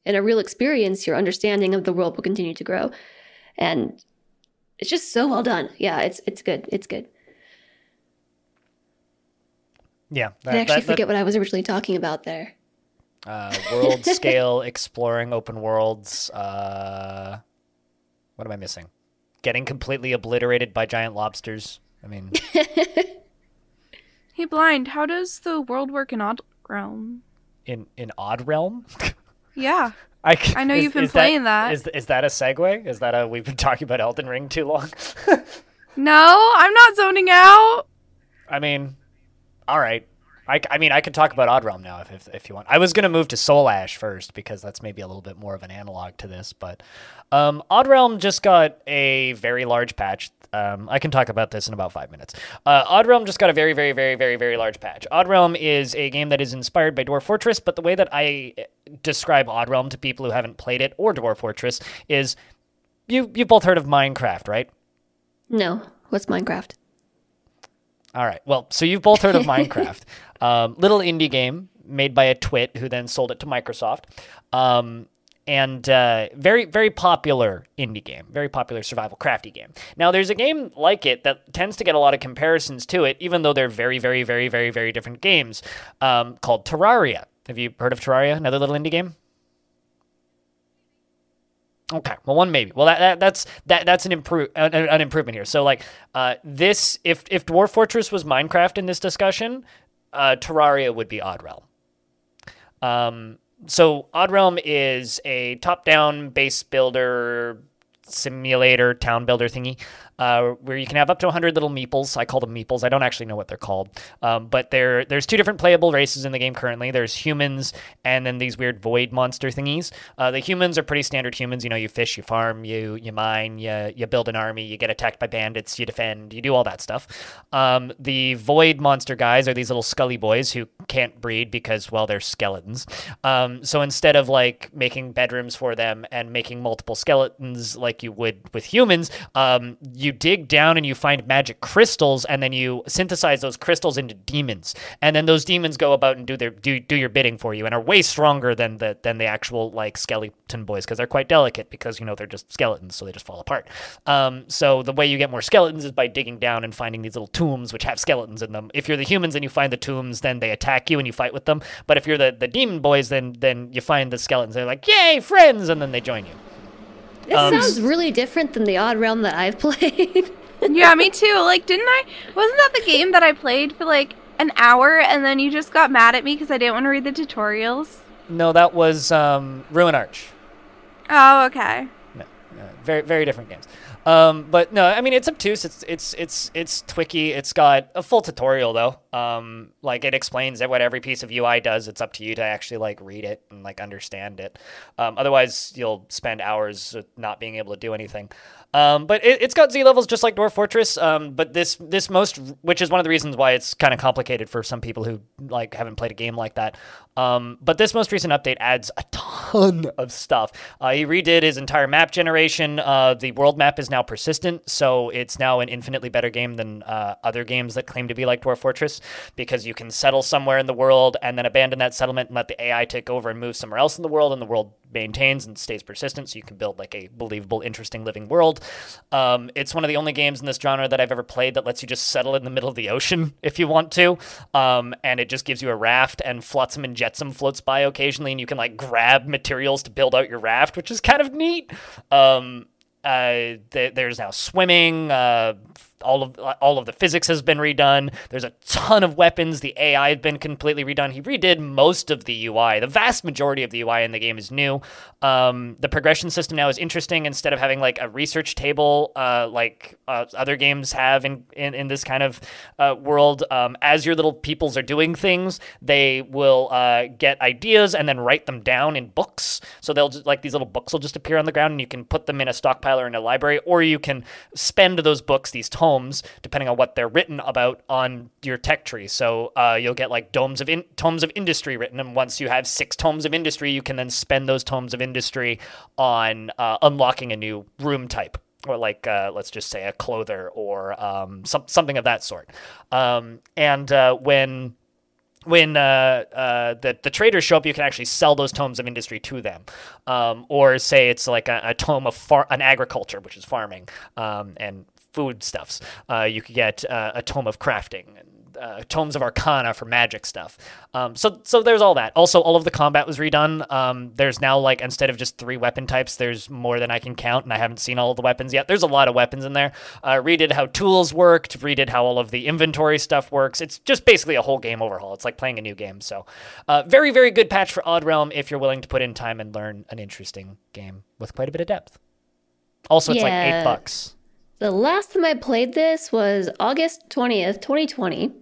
in a real experience, your understanding of the world will continue to grow. And it's just so well done. Yeah, it's it's good. It's good. Yeah, I actually forget what I was originally talking about there. uh, world scale exploring open worlds. Uh, what am I missing? Getting completely obliterated by giant lobsters. I mean, Hey, blind. How does the world work in Odd Realm? in in Odd Realm. Yeah. I, I know is- you've been is playing that. Is is that a segue? Is that a we've been talking about Elden Ring too long? No, I'm not zoning out. I mean, all right. I, I mean, I could talk about Odd Realm now if, if, if you want. I was going to move to Soulash first because that's maybe a little bit more of an analog to this. But um, Odd Realm just got a very large patch. Um, I can talk about this in about five minutes. Uh, Odd Realm just got a very, very, very, very, very large patch. Odd Realm is a game that is inspired by Dwarf Fortress, but the way that I eh, describe Odd Realm to people who haven't played it or Dwarf Fortress is you, you've both heard of Minecraft, right? No, what's Minecraft? All right. Well, so you've both heard of Minecraft, um, little indie game made by a twit who then sold it to Microsoft, um, and uh, very very popular indie game, very popular survival crafty game. Now, there's a game like it that tends to get a lot of comparisons to it, even though they're very very very very very different games, um, called Terraria. Have you heard of Terraria? Another little indie game. Okay, well, one maybe. Well, that, that that's that that's an improve an, an improvement here. So like uh, this, if if Dwarf Fortress was Minecraft in this discussion, uh, Terraria would be Odd Realm. Um, so Odd Realm is a top-down base builder simulator town builder thingy uh, where you can have up to 100 little meeples. I call them meeples. I don't actually know what they're called. Um, but there there's two different playable races in the game currently. There's humans and then these weird void monster thingies. Uh, the humans are pretty standard humans. You know you fish you farm you you mine you, you build an army you get attacked by bandits you defend you do all that stuff. Um, the void monster guys are these little scully boys who can't breed because well they're skeletons. Um, so instead of like making bedrooms for them and making multiple skeletons like you would with humans um, you dig down and you find magic crystals and then you synthesize those crystals into demons. And then those demons go about and do their do, do your bidding for you and are way stronger than the than the actual like skeleton boys because they're quite delicate because you know they're just skeletons so they just fall apart. Um, so the way you get more skeletons is by digging down and finding these little tombs which have skeletons in them. If you're the humans and you find the tombs then they attack you and you fight with them. But if you're the, the demon boys then then you find the skeletons they're like yay friends! and then they join you This Um, sounds really different than the Odd Realm that I've played. yeah, me too. Like, didn't I? Wasn't that the game that I played for like an hour and then you just got mad at me because I didn't want to read the tutorials? no that was um, Ruinarch Oh, okay. No, no, very very different games. Um, but no, I mean it's obtuse. It's it's it's it's twicky. It's got a full tutorial though. Um, like it explains what every piece of UI does. It's up to you to actually like read it and like understand it. Um, otherwise, you'll spend hours not being able to do anything. Um, but it, it's got Z levels just like Dwarf Fortress. Um, but this this most, which is one of the reasons why it's kind of complicated for some people who like haven't played a game like that. Um, but this most recent update adds a ton of stuff. Uh, he redid his entire map generation. Uh, the world map is now persistent, so it's now an infinitely better game than uh, other games that claim to be like Dwarf Fortress because you can settle somewhere in the world and then abandon that settlement and let the AI take over and move somewhere else in the world, and the world maintains and stays persistent, so you can build like a believable, interesting living world. Um, it's one of the only games in this genre that I've ever played that lets you just settle in the middle of the ocean if you want to, um, and it just gives you a raft and Flotsam and Jetsam floats by occasionally, and you can like grab materials to build out your raft, which is kind of neat. Um, uh, th- there's now swimming. Uh, all of all of the physics has been redone. There's a ton of weapons. The AI has been completely redone. He redid most of the UI. The vast majority of the UI in the game is new. Um, the progression system now is interesting. Instead of having like a research table, uh, like uh, other games have in, in, in this kind of uh, world, um, as your little peoples are doing things, they will uh, get ideas and then write them down in books. So they'll just like these little books will just appear on the ground, and you can put them in a stockpile or in a library, or you can spend those books, these tomes tomes depending on what they're written about on your tech tree. So uh, you'll get like tomes of in- tomes of industry written, and once you have six tomes of industry, you can then spend those tomes of industry on uh, unlocking a new room type. Or like, uh, let's just say a clother or um, some, something of that sort. Um, and uh, when when uh, uh, the the traders show up, you can actually sell those tomes of industry to them, um, or say it's like a, a tome of far- an agriculture, which is farming um, and foodstuffs. Uh, you could get uh, a tome of crafting and uh, tomes of arcana for magic stuff. Um, so so there's all that. Also, all of the combat was redone. Um, there's now like instead of just three weapon types, there's more than I can count, and I haven't seen all of the weapons yet. There's a lot of weapons in there. Uh, redid how tools worked. Redid how all of the inventory stuff works. It's just basically a whole game overhaul. It's like playing a new game. So uh, very very good patch for Odd Realm if you're willing to put in time and learn an interesting game with quite a bit of depth. Also, it's like eight bucks. The last time I played this was August 20th, 2020.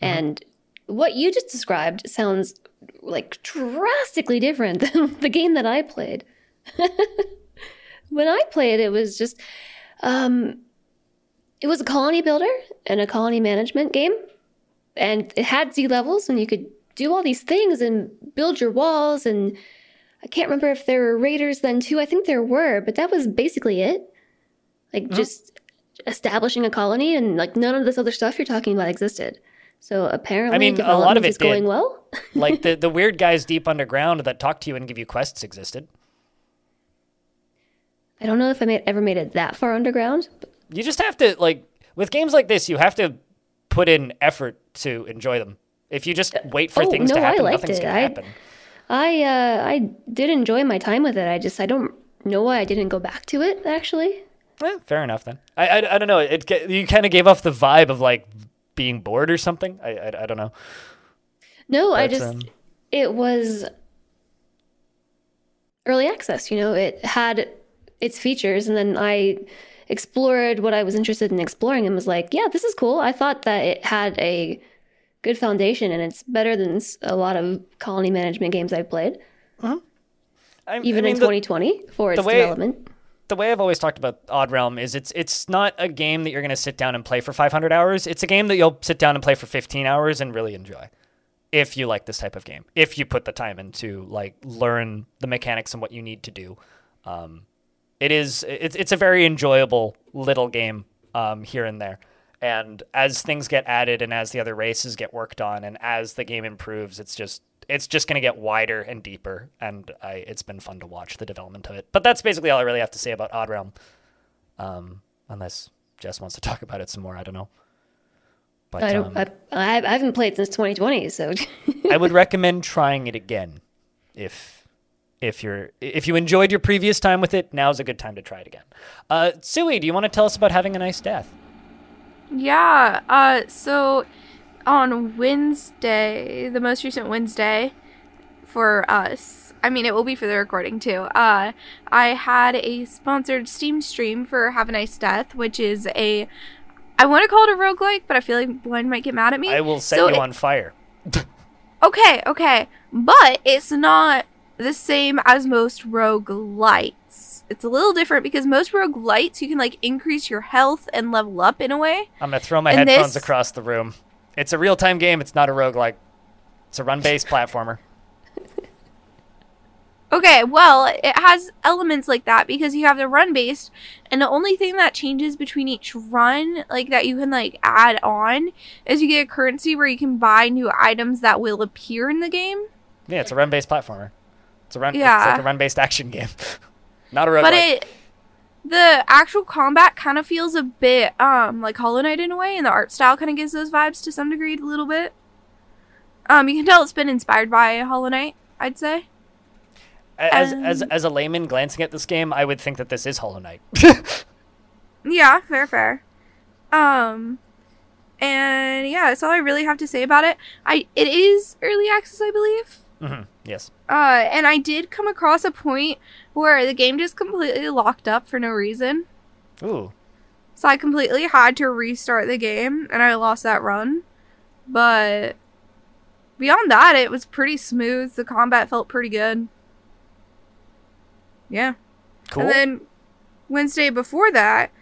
And what you just described sounds like drastically different than the game that I played. when I played, it was just, um, it was a colony builder and a colony management game. And it had Z levels, and you could do all these things and build your walls. And I can't remember if there were raiders then too. I think there were, but that was basically it. Like just establishing a colony and like none of this other stuff you're talking about existed. So apparently, I mean, a lot of it is going did. well. like the the weird guys deep underground that talk to you and give you quests existed. I don't know if I made, ever made it that far underground. But You just have to like with games like this, you have to put in effort to enjoy them. If you just wait for Oh, things to no, I happen, liked nothing's it. gonna I- happen. I uh, I did enjoy my time with it. I just I don't know why I didn't go back to it actually. Eh, fair enough then. I I, I don't know. It ga- you kind of gave off the vibe of like being bored or something. I I, I don't know. No, I just um, it was early access. You know, it had its features, and then I explored what I was interested in exploring, and was like, yeah, this is cool. I thought that it had a good foundation, and it's better than a lot of colony management games I've played, I, I even mean, in the- 2020 for its way- development. The way I've always talked about Odd Realm is it's it's not a game that you're going to sit down and play for 500 hours. It's a game that you'll sit down and play for 15 hours and really enjoy. If you like this type of game, if you put the time into like learn the mechanics and what you need to do, um, it is it's it's a very enjoyable little game um, here and there. And as things get added and as the other races get worked on and as the game improves, it's just it's just going to get wider and deeper. And I, it's been fun to watch the development of it. But that's basically all I really have to say about Odd Realm. Um, unless Jess wants to talk about it some more, I don't know. But I um, don't. I, I haven't played since 2020, so I would recommend trying it again if if you're if you enjoyed your previous time with it. Now's a good time to try it again. Uh, Suwey, do you want to tell us about having a nice death? Yeah. Uh. So on Wednesday, the most recent Wednesday for us. I mean, it will be for the recording too. Uh, I had a sponsored Steam stream for Have a Nice Death, which is a. I want to call it a roguelike, but I feel like one might get mad at me. I will set So you it- on fire. Okay, okay. But it's not the same as most roguelites. It's a little different because most roguelites you can like increase your health and level up in a way. I'm gonna throw my And headphones this- across the room. It's a real time game. It's not a roguelike. It's a run based platformer. Okay, well, it has elements like that because you have the run based, and the only thing that changes between each run, like that you can like add on, is you get a currency where you can buy new items that will appear in the game. Yeah, it's a run based platformer. It's a run. Yeah. It's like a run based action game. not a roguelike. But it the actual combat kind of feels a bit um like Hollow Knight in a way, and the art style kind of gives those vibes to some degree a little bit. Um, you can tell it's been inspired by Hollow Knight, I'd say. as as as a layman glancing at this game, I would think that this is Hollow Knight. Yeah, fair, fair. Um, and yeah, that's all I really have to say about it. I it is early access, I believe. Hmm Yes. Uh, and I did come across a point where the game just completely locked up for no reason. Ooh. So I completely had to restart the game, and I lost that run. But beyond that, it was pretty smooth. The combat felt pretty good. Yeah. Cool. And then Wednesday before that,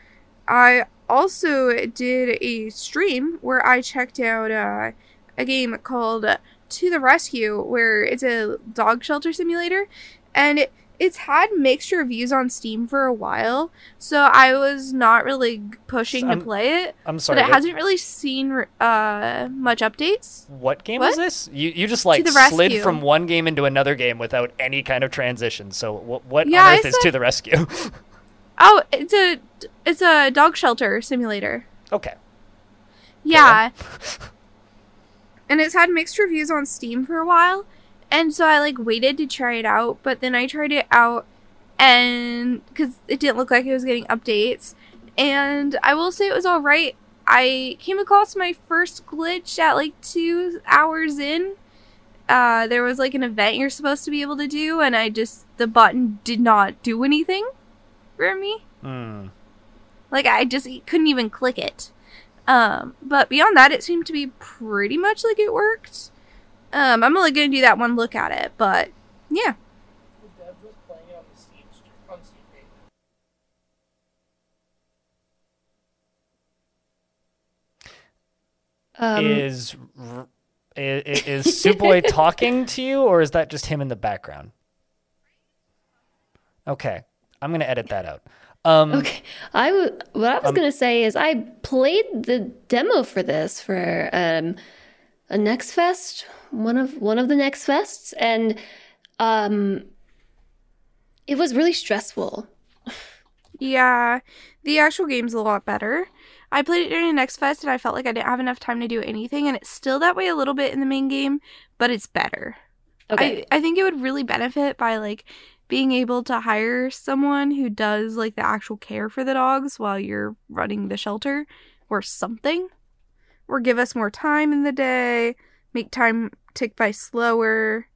I also did a stream where I checked out uh, a game called uh, To the Rescue, where it's a dog shelter simulator, and it, it's had mixed reviews on Steam for a while. So I was not really pushing I'm to play it, I'm sorry, but it what, hasn't really seen uh, much updates. what game What? is this? You you just like slid from one game into another game without any kind of transition. So what what Yeah, on earth is to the rescue? Oh, it's a it's a dog shelter simulator. okay. Yeah. and it's had mixed reviews on Steam for a while. And so I like waited to try it out, but then I tried it out and cuz it didn't look like it was getting updates. And I will say it was all right. I came across my first glitch at like 2 hours in. Uh there was like an event you're supposed to be able to do and I just the button did not do anything for me. Hmm. Like I just couldn't even click it. Um, but beyond that, it seemed to be pretty much like it worked. Um, I'm only gonna do that one look at it, but yeah. The dev was playing it on the Steam str- on Steam page. Um, is, r- i- i- is Suboy talking to you, or is that just him in the background? Okay, I'm gonna edit that out. Um, Okay, I w- what I was Um, gonna say is I played the demo for this for um, a Next Fest, one of one of the Next Fests, and um, it was really stressful. Yeah, the actual game's a lot better. I played it during the next fest and I felt like I didn't have enough time to do anything, and it's still that way a little bit in the main game, but it's better. Okay, I, I think it would really benefit by like being able to hire someone who does like the actual care for the dogs while you're running the shelter or something. Or give us more time in the day, make time tick by slower.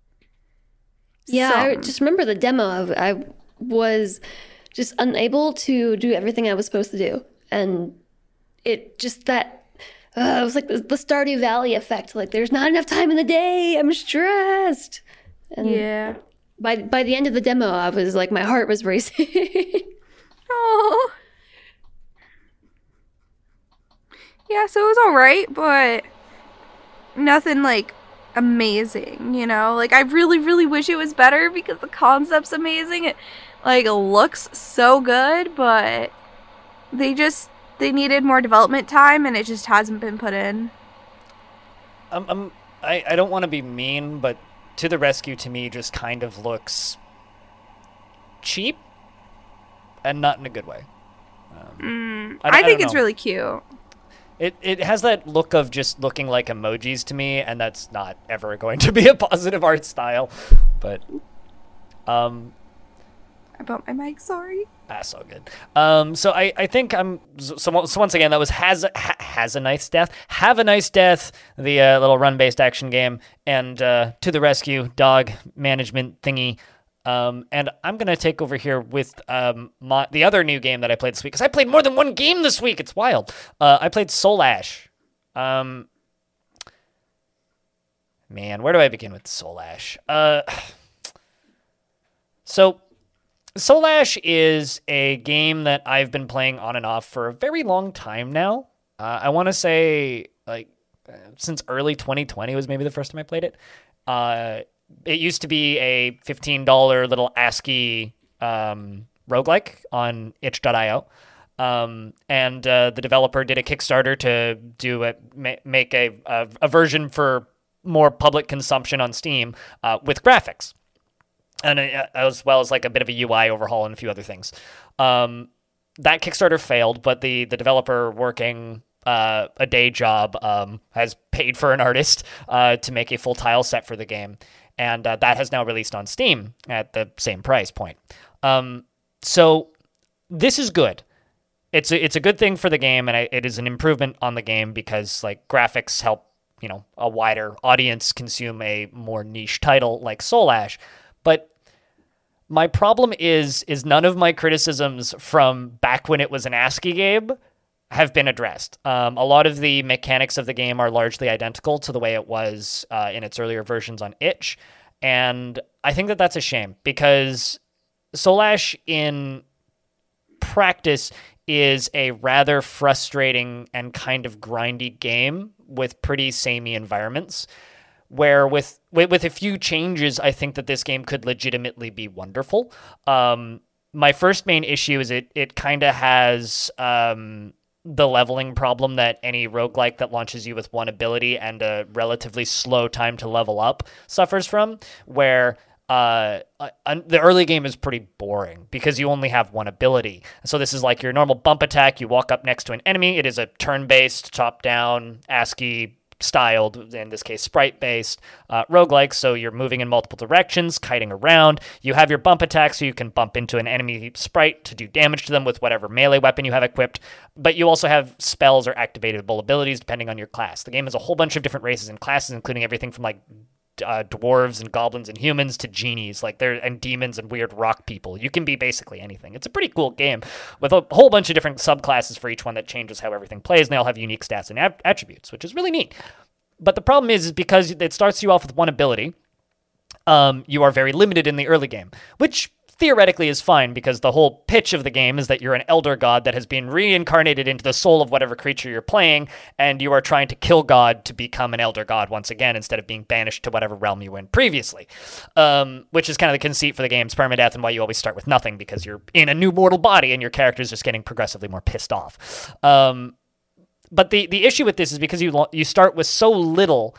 yeah, I just remember the demo. of I was just unable to do everything I was supposed to do, and it just that. Uh, it was like the, the Stardew Valley effect. Like, there's not enough time in the day. I'm stressed. And yeah. By by the end of the demo, I was like, my heart was racing. Oh. Yeah, so it was alright, but nothing like amazing, you know? Like I really, really wish it was better because the concept's amazing. It like looks so good, but they just they needed more development time and it just hasn't been put in. I'm, I'm, I, I don't want to be mean, but To the Rescue to me just kind of looks cheap and not in a good way. Um, I, I- I think don't it's really cute. It, it has that look of just looking like emojis to me, and that's not ever going to be a positive art style. But, um, I bumped my mic, sorry. That's all good. Um, so I, I think I'm so, so once again that was has ha, has a nice death. Have a nice death. The uh, little run based action game and uh, to the rescue dog management thingy. Um, and I'm gonna take over here with um, my, the other new game that I played this week because I played more than one game this week. It's wild. Uh, I played Soulash. Um, man, where do I begin with Soulash? Uh, so Soulash is a game that I've been playing on and off for a very long time now. Uh, I want to say like uh, since early 2020 was maybe the first time I played it. Uh, it used to be a $15 little ASCII um, roguelike on itch.io. Um, and uh, the developer did a Kickstarter to do a, ma- make a, a, a version for more public consumption on Steam uh, with graphics and as well as like a bit of a UI overhaul and a few other things. Um, that Kickstarter failed, but the the developer working uh, a day job um, has paid for an artist uh, to make a full tile set for the game, and uh, that has now released on Steam at the same price point. Um, so this is good. It's a, it's a good thing for the game, and I, it is an improvement on the game because like graphics help you know a wider audience consume a more niche title like Soulash. But my problem is is none of my criticisms from back when it was an ASCII game have been addressed. Um, a lot of the mechanics of the game are largely identical to the way it was uh, in its earlier versions on Itch, and I think that that's a shame because Soulash in practice is a rather frustrating and kind of grindy game with pretty samey environments. Where with, with with a few changes, I think that this game could legitimately be wonderful. Um, my first main issue is it it kind of has um, the leveling problem that any roguelike that launches you with one ability and a relatively slow time to level up suffers from, where uh, uh, the early game is pretty boring because you only have one ability. So this is like your normal bump attack. You walk up next to an enemy. It is a turn-based, top-down, ASCII styled, in this case, sprite based uh, roguelike. So you're moving in multiple directions, kiting around. You have your bump attack, so you can bump into an enemy sprite to do damage to them with whatever melee weapon you have equipped. But you also have spells or activatable abilities depending on your class. The game has a whole bunch of different races and classes, including everything from like uh, dwarves and goblins and humans to genies, like there and demons and weird rock people. You can be basically anything. It's a pretty cool game with a whole bunch of different subclasses for each one that changes how everything plays, and they all have unique stats and ab- attributes, which is really neat. But the problem is, is because it starts you off with one ability, um, you are very limited in the early game, which theoretically is fine because the whole pitch of the game is that you're an elder god that has been reincarnated into the soul of whatever creature you're playing, and you are trying to kill God to become an elder god once again instead of being banished to whatever realm you in previously. Um, which is kind of the conceit for the game's permadeath and why you always start with nothing because you're in a new mortal body and your character is just getting progressively more pissed off. Um, but the, the issue with this is because you you start with so little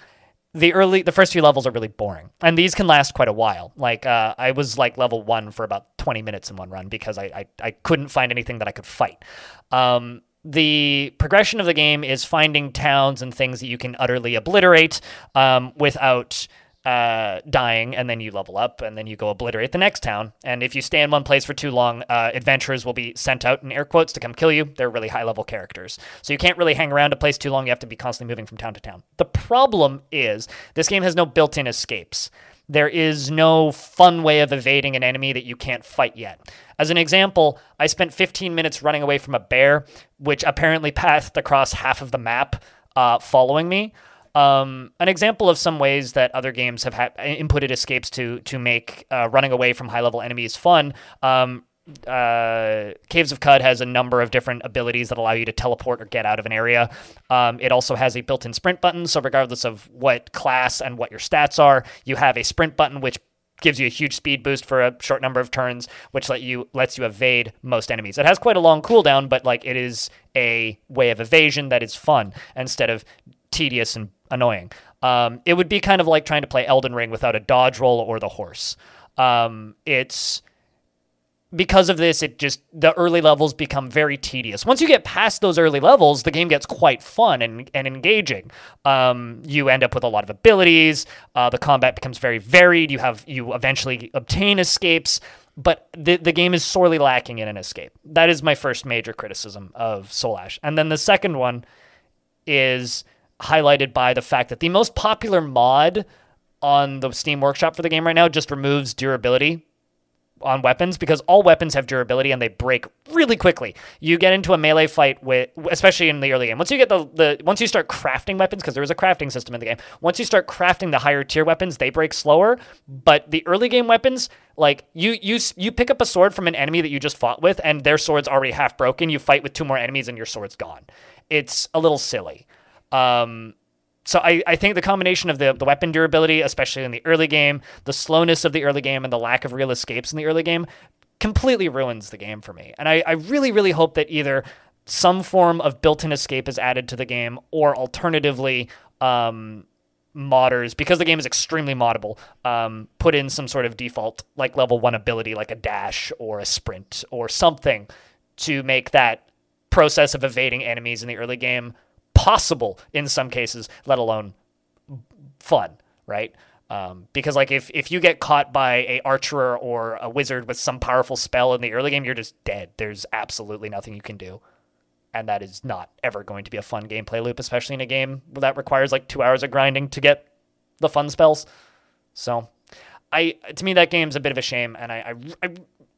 the early the first few levels are really boring. And these can last quite a while. Like uh, i was like level one for about 20 minutes in one run because i i, I couldn't find anything that i could fight. Um, the progression of the game is finding towns and things that you can utterly obliterate um, without uh, dying, and then you level up, and then you go obliterate the next town. And if you stay in one place for too long, uh, adventurers will be sent out in air quotes to come kill you. They're really high level characters. So you can't really hang around a place too long. You have to be constantly moving from town to town. The problem is this game has no built in escapes. There is no fun way of evading an enemy that you can't fight yet. As an example, I spent 15 minutes running away from a bear, which apparently passed across half of the map uh, following me. Um, an example of some ways that other games have ha- inputted escapes to to make uh, running away from high level enemies fun. Um, uh, Caves of Qud has a number of different abilities that allow you to teleport or get out of an area. Um, it also has a built-in sprint button, so regardless of what class and what your stats are, you have a sprint button which gives you a huge speed boost for a short number of turns, which let you lets you evade most enemies. It has quite a long cooldown, but like it is a way of evasion that is fun instead of tedious and annoying. Um, it would be kind of like trying to play Elden Ring without a dodge roll or the horse. Um, it's because of this, it just the early levels become very tedious. Once you get past those early levels, the game gets quite fun and, and engaging. Um, you end up with a lot of abilities. Uh, the combat becomes very varied. You have you eventually obtain escapes, but the the game is sorely lacking in an escape. That is my first major criticism of Soulash. And then the second one is highlighted by the fact that the most popular mod on the Steam Workshop for the game right now just removes durability on weapons because all weapons have durability and they break really quickly. You get into a melee fight with especially in the early game. Once you get the, the once you start crafting weapons because there is a crafting system in the game. Once you start crafting the higher tier weapons, they break slower, but the early game weapons like you you you pick up a sword from an enemy that you just fought with and their sword's already half broken, you fight with two more enemies and your sword's gone. It's a little silly. Um, so I, I think the combination of the, the weapon durability, especially in the early game, the slowness of the early game, and the lack of real escapes in the early game completely ruins the game for me. And I, I really, really hope that either some form of built-in escape is added to the game, or alternatively, um, modders because the game is extremely moddable. Um, put in some sort of default like level one ability, like a dash or a sprint or something, to make that process of evading enemies in the early game possible in some cases, let alone fun, right? Um, because like if if you get caught by a archer or a wizard with some powerful spell in the early game, you're just dead. There's absolutely nothing you can do, and that is not ever going to be a fun gameplay loop, especially in a game that requires like two hours of grinding to get the fun spells. So, I to me that game's a bit of a shame, and I, I, I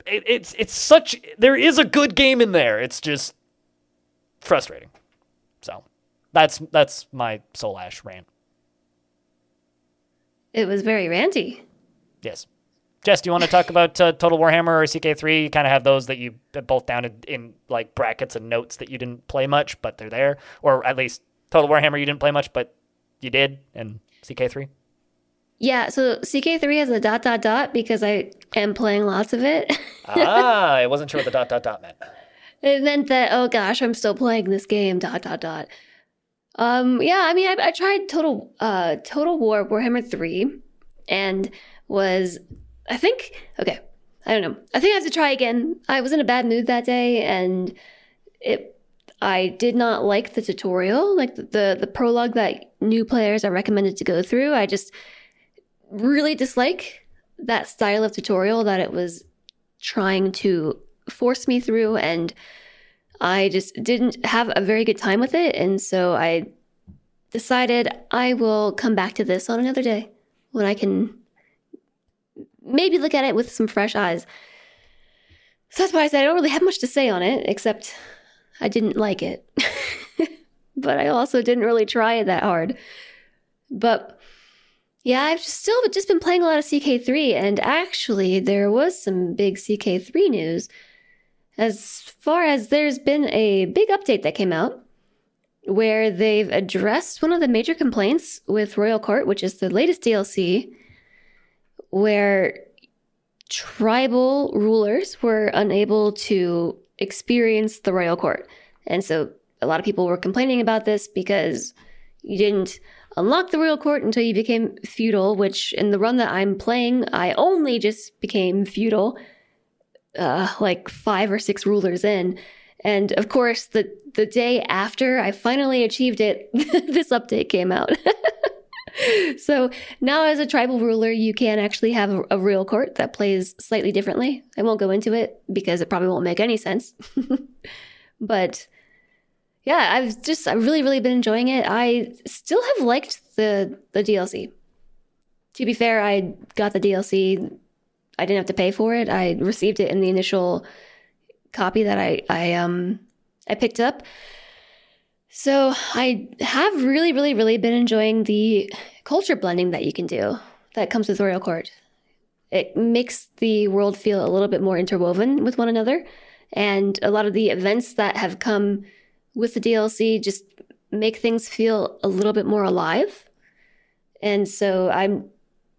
it, it's it's such there is a good game in there. It's just frustrating. That's that's my Soulash rant. It was very ranty. Yes. Jess, do you want to talk about uh, Total Warhammer or CK3? You kind of have those that you both down in, in like brackets and notes that you didn't play much, but they're there, or at least Total Warhammer you didn't play much, but you did, and CK3. Yeah, so CK3 has a dot dot dot because I am playing lots of it. ah, I wasn't sure what the dot dot dot meant. it meant that oh gosh, I'm still playing this game. Dot dot dot. Um, yeah, I mean, I, I tried Total uh Total War Warhammer three, and was I think okay. I don't know. I think I have to try again. I was in a bad mood that day, and it. I did not like the tutorial, like the the, the prologue that new players are recommended to go through. I just really dislike that style of tutorial that it was trying to force me through and I just didn't have a very good time with it and so I decided I will come back to this on another day when I can maybe look at it with some fresh eyes. So that's why I said I don't really have much to say on it except I didn't like it. but I also didn't really try it that hard. But yeah, I've still just been playing a lot of CK3, and actually, there was some big CK3 news. As far as there's been a big update that came out where they've addressed one of the major complaints with Royal Court, which is the latest DLC, where tribal rulers were unable to experience the Royal Court. And so a lot of people were complaining about this because you didn't unlock the royal court until you became feudal, which in the run that I'm playing, I only just became feudal, uh, like five or six rulers in. And of course, the, the day after I finally achieved it, this update came out. so now, as a tribal ruler, you can actually have a, a royal court that plays slightly differently. I won't go into it because it probably won't make any sense. but yeah, I've just I've really really been enjoying it. I still have liked the the DLC. To be fair, I got the DLC. I didn't have to pay for it. I received it in the initial copy that I I um I picked up. So I have really really really been enjoying the culture blending that you can do that comes with Royal Court. It makes the world feel a little bit more interwoven with one another, and a lot of the events that have come with the DLC just make things feel a little bit more alive. And so I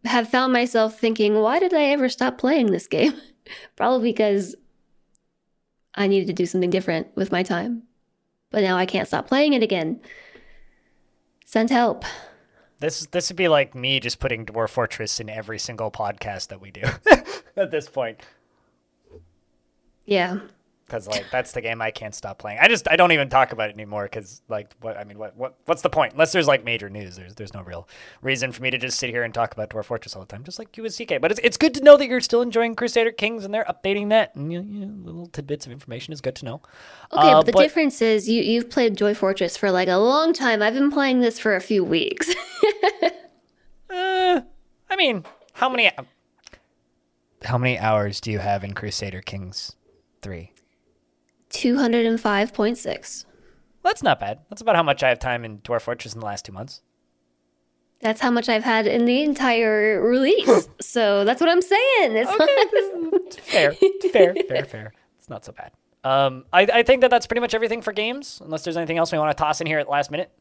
have found myself thinking, why did I ever stop playing this game? Probably because I needed to do something different with my time. But now I can't stop playing it again. Send help. This this would be like me just putting Dwarf Fortress in every single podcast that we do at this point. Yeah. Because like that's the game I can't stop playing. I just I don't even talk about it anymore. Because like what I mean what what what's the point? Unless there's like major news, there's there's no real reason for me to just sit here and talk about Dwarf Fortress all the time, just like you with CK. But it's it's good to know that you're still enjoying Crusader Kings and they're updating that. And you know, you know, little tidbits of information is good to know. Okay, Uh, but the difference is you you've played Joy Fortress for like a long time. I've been playing this for a few weeks. Uh, I mean, how many how many hours do you have in Crusader Kings three? 205.6. Well, that's not bad. That's about how much I have time in Dwarf Fortress in the last two months. That's how much I've had in the entire release. so that's what I'm saying. It's not fair, fair, fair, fair. It's not so bad. Um, I, I think that that's pretty much everything for games. Unless there's anything else we want to toss in here at the last minute.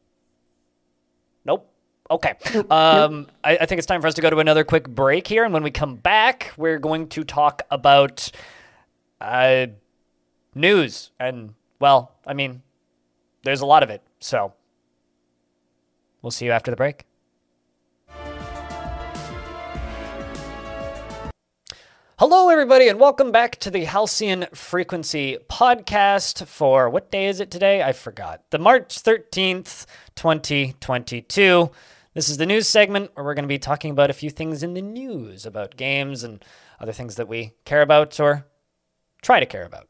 Nope. Okay. Um, I, I think it's time for us to go to another quick break here, and when we come back, we're going to talk about uh, news. And well, I mean, there's a lot of it. So we'll see you after the break. Hello, everybody, and welcome back to the Halcyon Frequency podcast for what day is it today? I forgot. The March 13th, 2022. This is the news segment where we're going to be talking about a few things in the news about games and other things that we care about or try to care about.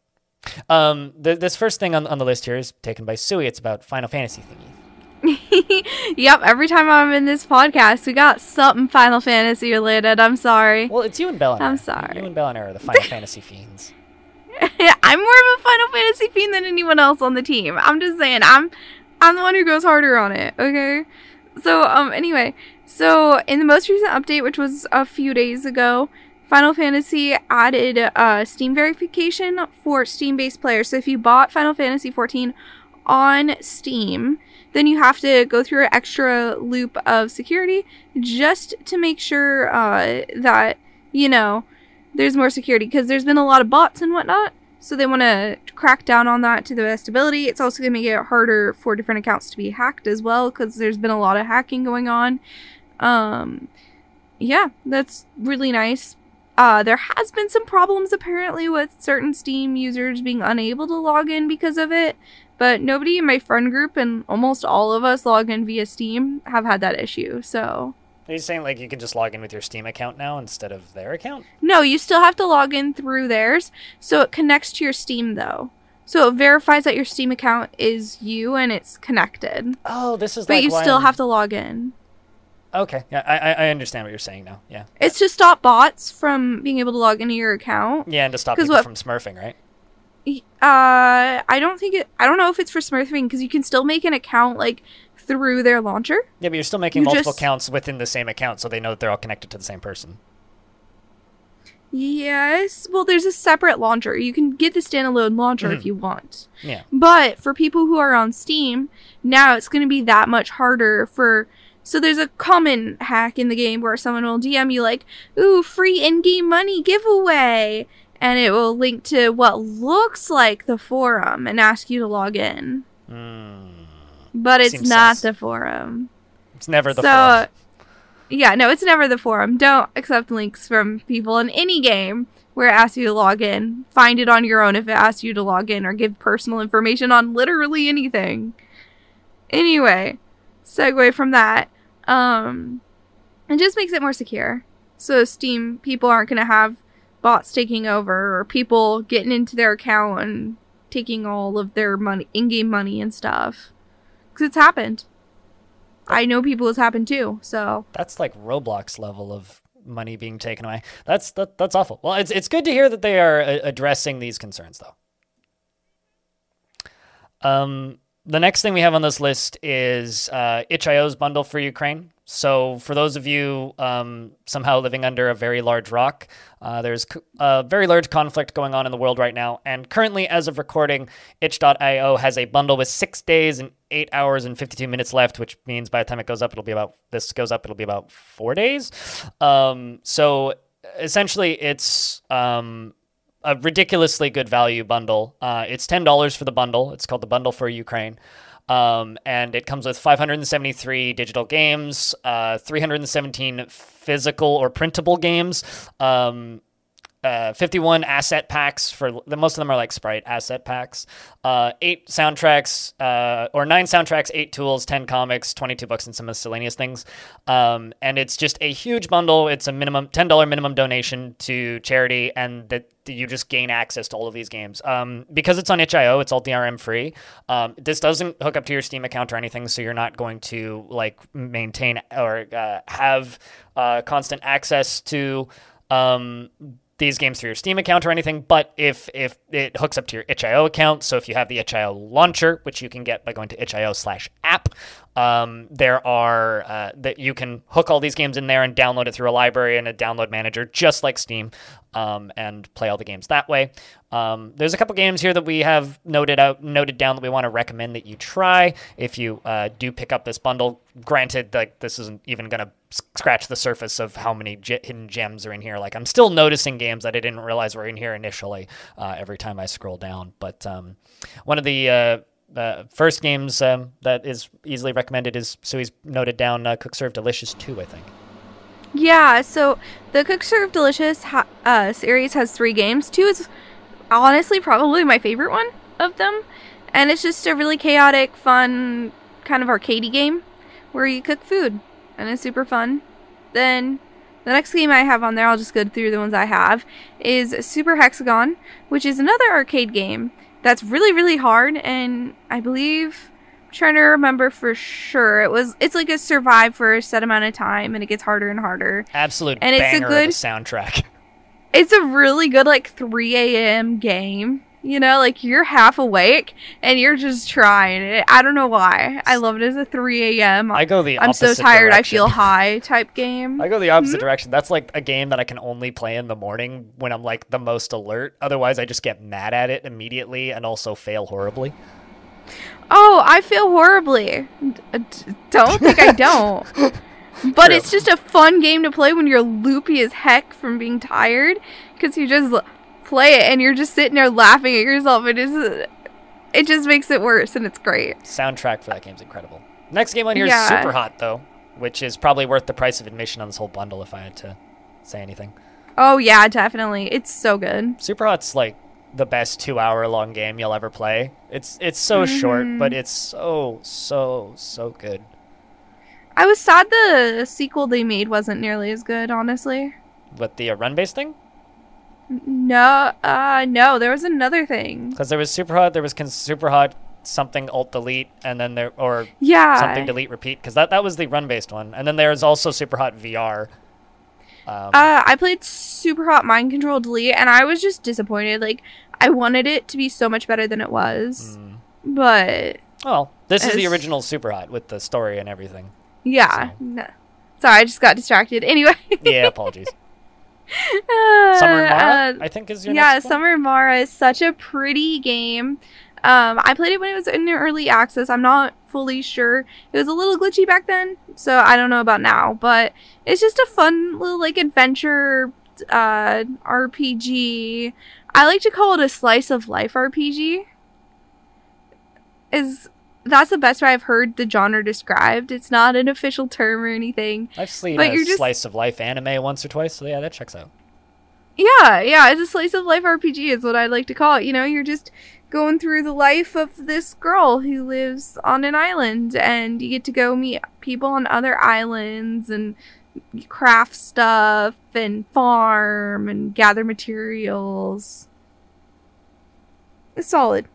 Um, th- this first thing on, on the list here is taken by Suwey. It's about Final Fantasy thingy. yep, every time I'm in this podcast, we got something Final Fantasy related. I'm sorry. Well, it's you and Bell. I'm sorry. You and Bell are the Final Fantasy fiends. I'm more of a Final Fantasy fiend than anyone else on the team. I'm just saying, I'm I'm the one who goes harder on it, okay? So, um anyway, so in the most recent update, which was a few days ago, Final Fantasy added uh, Steam verification for Steam based players. So if you bought Final Fantasy 14 on Steam, then you have to go through an extra loop of security just to make sure uh, that, you know, there's more security because there's been a lot of bots and whatnot. So they want to crack down on that to the best ability. It's also going to make it harder for different accounts to be hacked as well because there's been a lot of hacking going on. Um, yeah, that's really nice. Uh, there has been some problems apparently with certain Steam users being unable to log in because of it, but nobody in my friend group and almost all of us log in via Steam have had that issue. So Are you saying like you can just log in with your Steam account now instead of their account? no, you still have to log in through theirs. So it connects to your Steam though. So it verifies that your Steam account is you and it's connected, Oh, this is but like you still have to log in. Okay, yeah, I I- understand what you're saying now. Yeah, It's to stop bots from being able to log into your account. yeah, and to stop people what- from smurfing, right? Uh, I don't think it. I don't know if it's for smurfing because you can still make an account like through their launcher. Yeah, but you're still making You multiple just- accounts within the same account, so they know that they're all connected to the same person. Yes. Well, there's a separate launcher. You can get the standalone launcher if Mhm. you want. Yeah. But for people who are on Steam, now it's going to be that much harder for. So there's a common hack in the game where someone will DM you like, "Ooh, free in-game money giveaway," and it will link to what looks like the forum and ask you to log in. Mm, But it's Seems not sus. the forum. it's never the so, forum. yeah, no, it's never the forum. Don't accept links from people in any game where it asks you to log in. Find it on your own if it asks you to log in or give personal information on literally anything. Anyway, segue from that. Um, it just makes it more secure. So Steam people aren't going to have bots taking over or people getting into their account and taking all of their money, in-game money and stuff. Because it's happened. I know people it's happened too. So That's like Roblox level of money being taken away. That's that, that's awful. Well, it's it's good to hear that they are uh, addressing these concerns, though. Um, the next thing we have on this list is uh, itch.io's bundle for Ukraine. So, for those of you um, somehow living under a very large rock, uh, there's a very large conflict going on in the world right now. And currently, as of recording, itch.io has a bundle with six days and eight hours and 52 minutes left, which means by the time it goes up, it'll be about, this goes up, it'll be about four days. Um, so, essentially, it's. Um, a ridiculously good value bundle. Uh, it's ten dollars for the bundle. It's called the bundle for Ukraine, um, and it comes with 573 digital games, uh, 317 physical or printable games. Um, uh, 51 asset packs for the most of them are like sprite asset packs. Uh, eight soundtracks uh, or nine soundtracks eight tools 10 comics 22 books and some miscellaneous things. Um, and it's just a huge bundle. It's a minimum $10 minimum donation to charity and that you just gain access to all of these games. Um, because it's on itch.io it's all drm free. Um, this doesn't hook up to your steam account or anything so you're not going to like maintain or uh, have uh, constant access to um, these games through your Steam account or anything, but if if it hooks up to your itch.io account, so if you have the itch.io launcher, which you can get by going to itch.io slash app, um, there are uh, that you can hook all these games in there and download it through a library and a download manager, just like Steam, um, and play all the games that way. Um, there's a couple games here that we have noted out, noted down that we want to recommend that you try if you uh, do pick up this bundle. Granted, like this isn't even going to scratch the surface of how many ge- hidden gems are in here. Like I'm still noticing games that I didn't realize were in here initially uh, every time I scroll down. But um, one of the uh, first games um, that is easily recommended is he's noted down uh, Cook Serve Delicious 2, I think. yeah, so the Cook Serve Delicious ha- uh, series has three games. Two is honestly probably my favorite one of them, and it's just a really chaotic, fun kind of arcadey game where you cook food, and it's super fun. Then the next game I have on there, I'll just go through the ones I have, is Super Hexagon, which is another arcade game that's really really hard, and I believe I'm trying to remember for sure it was it's like a survive for a set amount of time, and it gets harder and harder. Absolute And it's a good- soundtrack. It's a really good like 3 a.m. game You know, like you're half awake and you're just trying it. I don't know why. I love it as a 3 a.m. I go the I'm so tired. I feel high type game. I go the opposite mm-hmm. direction. That's like a game that I can only play in the morning when I'm like the most alert. Otherwise, I just get mad at it immediately and also fail horribly. Oh, I feel horribly. D- don't think I don't. But True. it's just a fun game to play when you're loopy as heck from being tired because you just play it and you're just sitting there laughing at yourself. It is, it just makes it worse and it's great. Soundtrack for that game's incredible. Next game on here is Yeah. Super Hot though, which is probably worth the price of admission on this whole bundle if I had to say anything. Oh yeah, definitely. It's so good. Super Hot's like the best two hour long game you'll ever play. It's it's so short, but it's so so so good. I was sad the sequel they made wasn't nearly as good, honestly. But the uh, run based thing, No, uh, no, there was another thing. because there was Super Hot, there was con- Super Hot something alt delete, and then there or Yeah. something delete repeat, because that that was the run based one, and then there's also Super Hot VR. Um, Uh, I played Super Hot Mind Control Delete, and I was just disappointed. Like, I wanted it to be so much better than it was, mm. but well, this is the original Super Hot with the story and everything. yeah. So- No. Sorry, I just got distracted. Anyway, Yeah, apologies. Summer Mara, uh, I think is your yeah? Summer Mara is such a pretty game. Um, I played it when it was in early access. I'm not fully sure. It was a little glitchy back then, so I don't know about now. But it's just a fun little like adventure uh, RPG. I like to call it a slice of life RPG. Is that's the best way I've heard the genre described. It's not an official term or anything. I've seen but a you're just- slice of life anime once or twice, so yeah, that checks out. Yeah, yeah, it's a slice of life RPG is what I'd like to call it. You know, you're just going through the life of this girl who lives on an island and you get to go meet people on other islands and craft stuff and farm and gather materials. It's solid.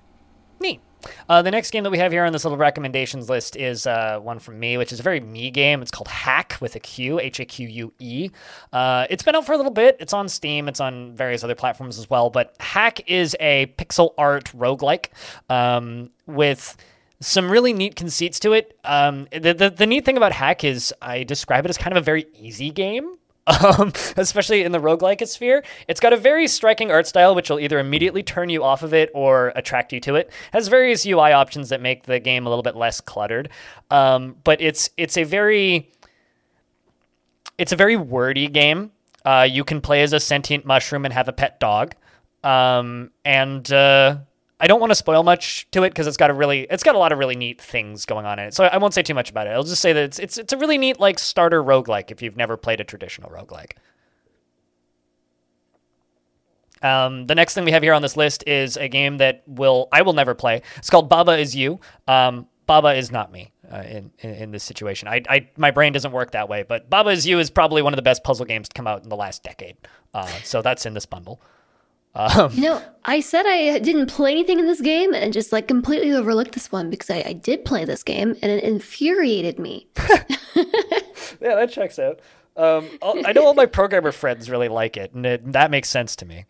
Uh, the next game that we have here on this little recommendations list is uh, one from me, which is a very me game. It's called Haque with a Q, H A Q U E. Uh, it's been out for a little bit. It's on Steam. It's on various other platforms as well. But Haque is a pixel art roguelike um, with some really neat conceits to it. Um, the, the, the neat thing about Haque is I describe it as kind of a very easy game. Um, especially in the roguelike sphere. It's got a very striking art style, which will either immediately turn you off of it or attract you to it. Has various UI options that make the game a little bit less cluttered. Um, but it's it's a very it's a very wordy game. Uh, you can play as a sentient mushroom and have a pet dog. Um, and uh, I don't want to spoil much to it because it's got a really it's got a lot of really neat things going on in it. So I won't say too much about it. I'll just say that it's it's it's a really neat like starter roguelike if you've never played a traditional roguelike. Um, the next thing we have here on this list is a game that will I will never play. It's called Baba is You. Um, Baba is not me uh, in, in in this situation. I, I my brain doesn't work that way. But Baba is You is probably one of the best puzzle games to come out in the last decade. Uh, so that's in this bundle. Um, You know, I said I didn't play anything in this game and just like completely overlooked this one because I, I did play this game and it infuriated me. yeah, that checks out. Um, I know all my programmer friends really like it, and it, that makes sense to me.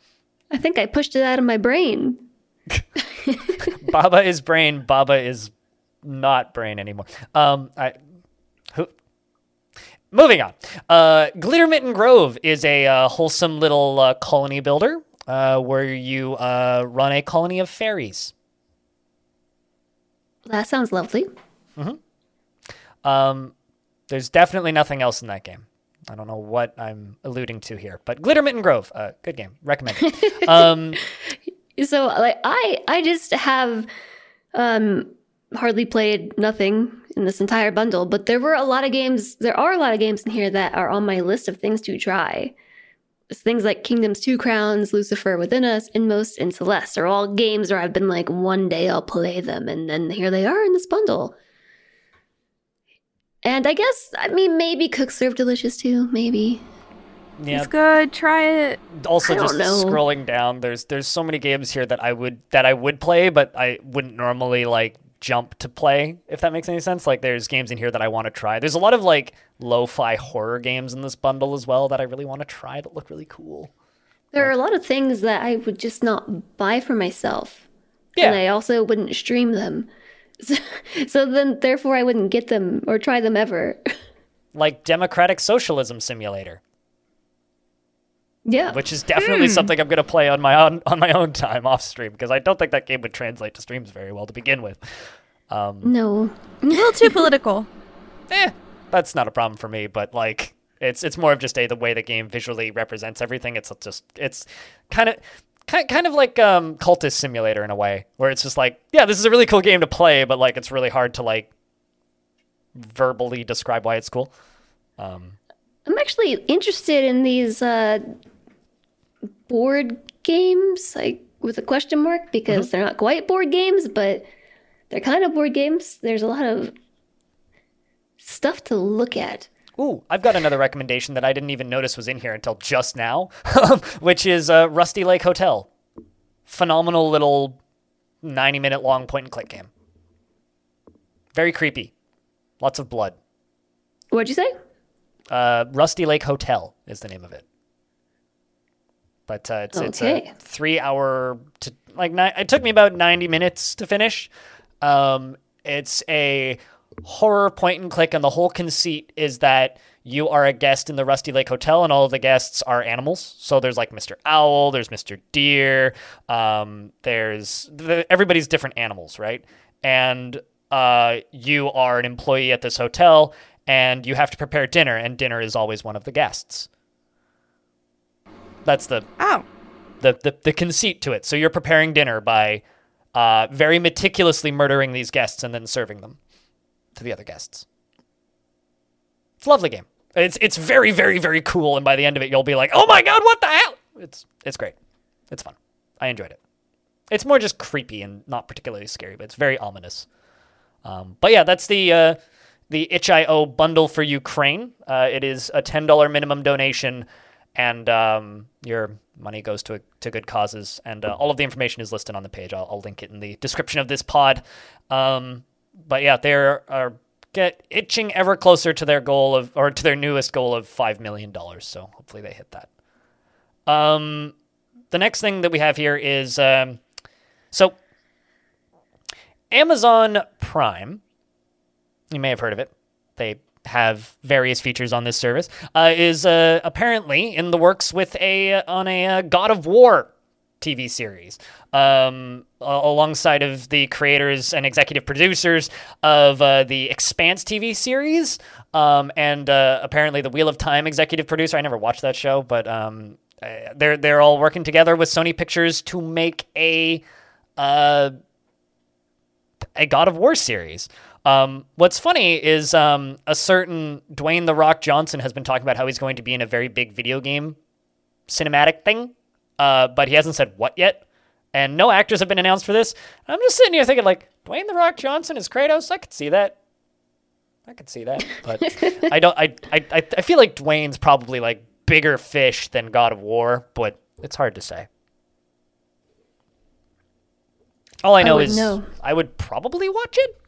I think I pushed it out of my brain. Baba is brain. Baba is not brain anymore. Um, I. Who, moving on. Uh, Glittermitten Grove is a uh, wholesome little uh, colony builder uh, where you uh, run a colony of fairies. That sounds lovely. Um, there's definitely nothing else in that game. I don't know what I'm alluding to here, but Glittermitten Grove, uh, good game, recommend it. um, So like I I just have um hardly played nothing in this entire bundle, but there were a lot of games there are a lot of games in here that are on my list of things to try. It's things like Kingdoms Two Crowns, Lucifer Within Us, Inmost, and Celeste are all games where I've been like, one day I'll play them, and then here they are in this bundle. And I guess, I mean, maybe Cook Serve Delicious too, maybe. yeah, It's good. Try it. also just know. scrolling down there's there's so many games here that i would that i would play but i wouldn't normally like jump to play if that makes any sense like there's games in here that i want to try there's a lot of like lo-fi horror games in this bundle as well that i really want to try that look really cool There are a lot of things that I would just not buy for myself. Yeah. And I also wouldn't stream them. So, so then, therefore, I wouldn't get them or try them ever. like Democratic Socialism Simulator, yeah. which is definitely something I'm going to play on my own on my own time off stream because I don't think that game would translate to streams very well to begin with. no. A little too political. Eh, that's not a problem for me, but like it's it's more of just a the way the game visually represents everything. It's just it's kind of kind kind of like um cultist simulator in a way where it's just like yeah this is a really cool game to play but like it's really hard to like verbally describe why it's cool um I'm actually interested in these uh, board games, like with a question mark, because they're not quite board games, but they're kind of board games. There's a lot of stuff to look at. Ooh, I've got another recommendation that I didn't even notice was in here until just now, which is uh, Rusty Lake Hotel. Phenomenal little 90 minute long point and click game. Very creepy. Lots of blood. What'd you say? Uh, Rusty Lake Hotel is the name of it. But uh, it's it's a three hour to like ni- it took me about ninety minutes to finish. Um, it's a horror point and click, and the whole conceit is that you are a guest in the Rusty Lake Hotel, and all of the guests are animals. So there's like Mr. Owl, there's Mr. Deer, um, there's the, everybody's different animals, right? And uh, you are an employee at this hotel, and you have to prepare dinner, and dinner is always one of the guests. That's the Oh. the, the, the conceit to it. So you're preparing dinner by uh, very meticulously murdering these guests and then serving them to the other guests. It's a lovely game. It's it's very very very cool, and by the end of it, you'll be like, "Oh my god, what the hell!" It's it's great. It's fun. I enjoyed it. It's more just creepy and not particularly scary, but it's very ominous. Um, but yeah, that's the uh, the itch.io bundle for Ukraine. Uh, it is a ten dollar minimum donation, and um, your money goes to to good causes. And uh, all of the information is listed on the page. I'll, I'll link it in the description of this pod. Um, but yeah, they are get itching ever closer to their goal of or to their newest goal of five million dollars. So hopefully they hit that. Um, the next thing that we have here is um, so Amazon Prime. You may have heard of it. They have various features on this service. Uh, is uh, apparently in the works with a on a uh, God of War TV series, um, alongside of the creators and executive producers of uh, the Expanse TV series, um, and uh, apparently the Wheel of Time executive producer. I never watched that show, but um, uh, they're they're all working together with Sony Pictures to make a uh, a God of War series. Um, what's funny is um, a certain Dwayne the Rock Johnson has been talking about how he's going to be in a very big video game cinematic thing, uh, but he hasn't said what yet. And no actors have been announced for this. I'm just sitting here thinking, like, Dwayne the Rock Johnson is Kratos. I could see that. I could see that, but I don't. I, I I I feel like Dwayne's probably like bigger fish than God of War, but it's hard to say. All I know wouldn't is know. I would probably watch it.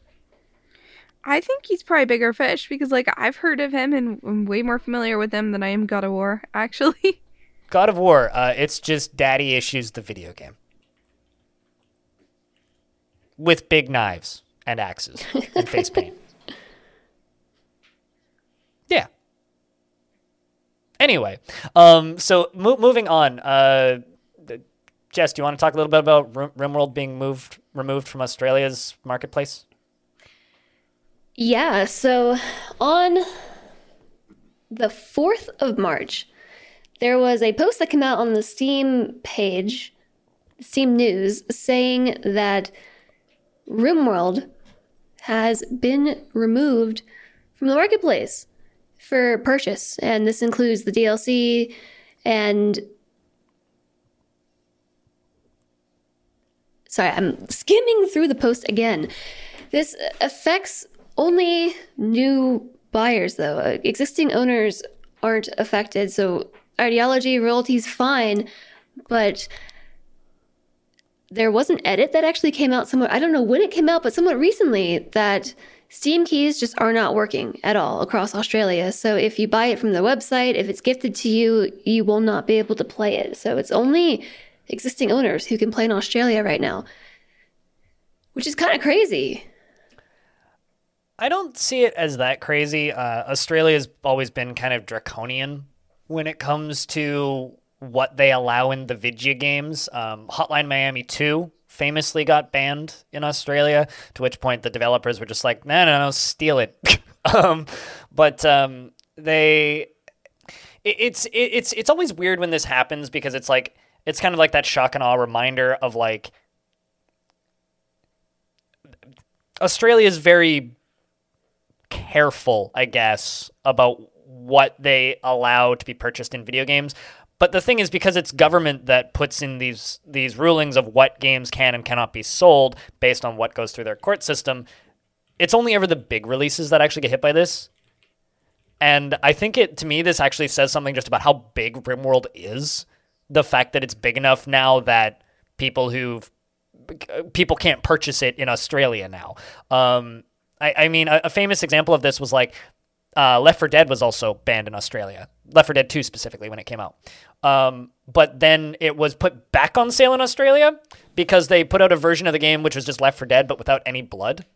I think he's probably bigger fish because, like, I've heard of him and I'm way more familiar with him than I am God of War, actually. God of War, uh, it's just Daddy Issues, the video game. With big knives and axes and face paint. Yeah. Anyway, um, so mo- moving on. Uh, Jess, do you want to talk a little bit about Rim- RimWorld being moved, removed from Australia's marketplace? Yeah, so on the 4th of March, there was a post that came out on the Steam page, Steam News, saying that RimWorld has been removed from the marketplace for purchase. And this includes the DLC and. Sorry, I'm skimming through the post again. This affects only new buyers, though. Uh, Existing owners aren't affected, so ideology, royalties, fine, but there was an edit that actually came out somewhere. I don't know when it came out, but somewhat recently that Steam keys just are not working at all across Australia. So if you buy it from the website, if it's gifted to you, you will not be able to play it. So it's only existing owners who can play in Australia right now, which is kind of crazy. I don't see it as that crazy. Uh, Australia's always been kind of draconian when it comes to what they allow in the video games. Um, Hotline Miami 2 famously got banned in Australia, to which point the developers were just like, no, no, no, steal it. um, but um, they. it- It's it, it's it's always weird when this happens because it's like it's kind of like that shock and awe reminder of like Australia is very careful, I guess, about what they allow to be purchased in video games. But the thing is, because it's government that puts in these these rulings of what games can and cannot be sold based on what goes through their court system, it's only ever the big releases that actually get hit by this. And I think it to me this actually says something just about how big RimWorld is. The fact that it's big enough now that people who people can't purchase it in Australia now. Um, I, I mean, a, a famous example of this was like uh, Left 4 Dead was also banned in Australia. Left 4 Dead 2 specifically when it came out. Um, but then it was put back on sale in Australia because they put out a version of the game which was just Left 4 Dead but without any blood.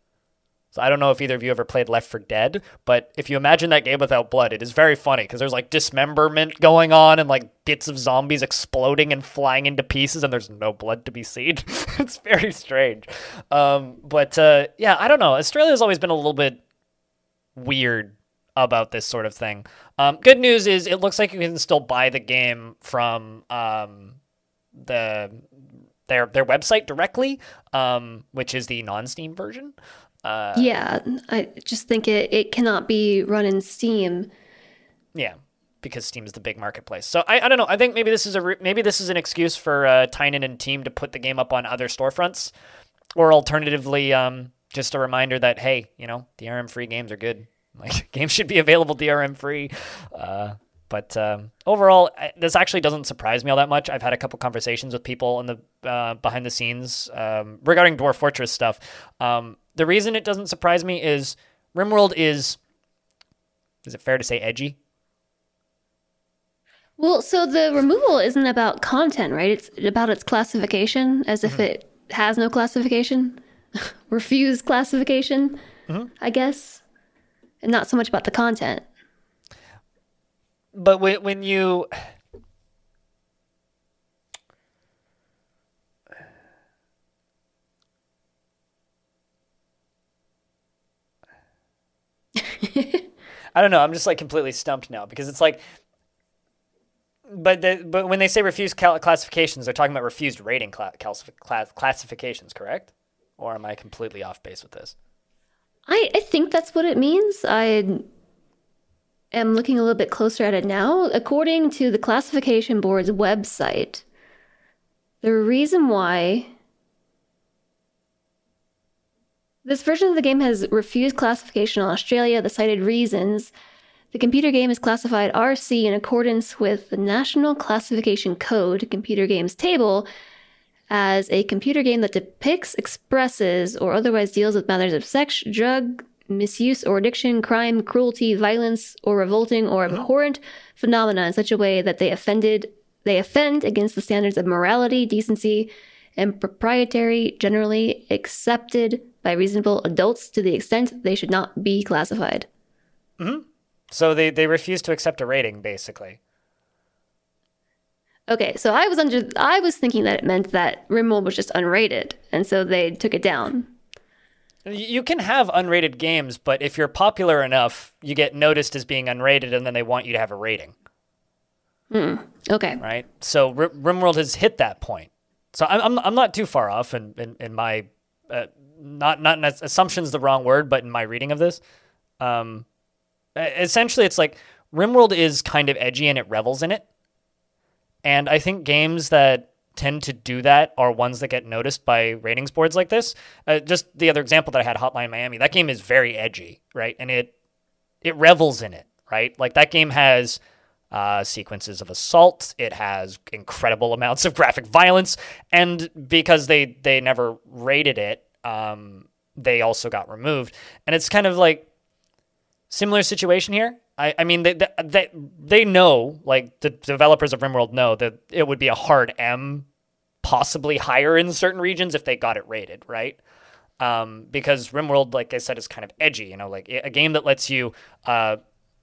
So I don't know if either of you ever played Left 4 Dead, but if you imagine that game without blood, it is very funny because there's like dismemberment going on and like bits of zombies exploding and flying into pieces, and there's no blood to be seen. it's very strange. Um, but uh, yeah, I don't know. Australia's always been a little bit weird about this sort of thing. Um, good news is it looks like you can still buy the game from um, the their their website directly, um, which is the non-Steam version. Uh, Yeah, I just think it, it cannot be run in Steam. Yeah, because Steam is the big marketplace. So I, I don't know. I think maybe this is a re- maybe this is an excuse for uh, Tynan and team to put the game up on other storefronts, or alternatively, um, just a reminder that hey, you know, DRM free games are good. Like games should be available DRM free. Uh, but um, overall, I- this actually doesn't surprise me all that much. I've had a couple conversations with people in the uh, behind the scenes um, regarding Dwarf Fortress stuff. Um, the reason it doesn't surprise me is RimWorld is. Is it fair to say edgy? Well, so the removal isn't about content, right? It's about its classification, as if it has no classification, refuse classification, I guess, and not so much about the content. But when when you I don't know. I'm just like completely stumped now because it's like, but the, but when they say refused cal- classifications, they're talking about refused rating calcif- class- classifications, correct? Or am I completely off base with this? I, I think that's what it means. I am looking a little bit closer at it now. According to the classification board's website, the reason why this version of the game has refused classification in Australia, the cited reasons the computer game is classified RC in accordance with the National Classification Code computer games table as a computer game that depicts, expresses, or otherwise deals with matters of sex, drug misuse or addiction, crime, cruelty, violence, or revolting or oh. abhorrent phenomena in such a way that they offended they offend against the standards of morality, decency, and proprietary generally accepted by reasonable adults to the extent they should not be classified. Mm-hmm. So they, they refuse to accept a rating, basically. Okay, so I was under I was thinking that it meant that Rimworld was just unrated, and so they took it down. You can have unrated games, but if you're popular enough, you get noticed as being unrated, and then they want you to have a rating, Okay. right? So R- RimWorld has hit that point. So I'm I'm, I'm not too far off in in, in my uh, not not in assumption's the wrong word, but in my reading of this, um, essentially it's like RimWorld is kind of edgy and it revels in it, and I think games that tend to do that are ones that get noticed by ratings boards like this. Uh, just the other example that I had, Hotline Miami, that game is very edgy, right? And it it revels in it, right? Like that game has uh, sequences of assault. It has incredible amounts of graphic violence, and because they they never rated it, um, they also got removed. And it's kind of like similar situation here. I, I mean, they, they they know, like the developers of RimWorld know that it would be a hard M, possibly higher in certain regions if they got it rated, right? Um, because RimWorld, like I said, is kind of edgy. You know, like a game that lets you uh,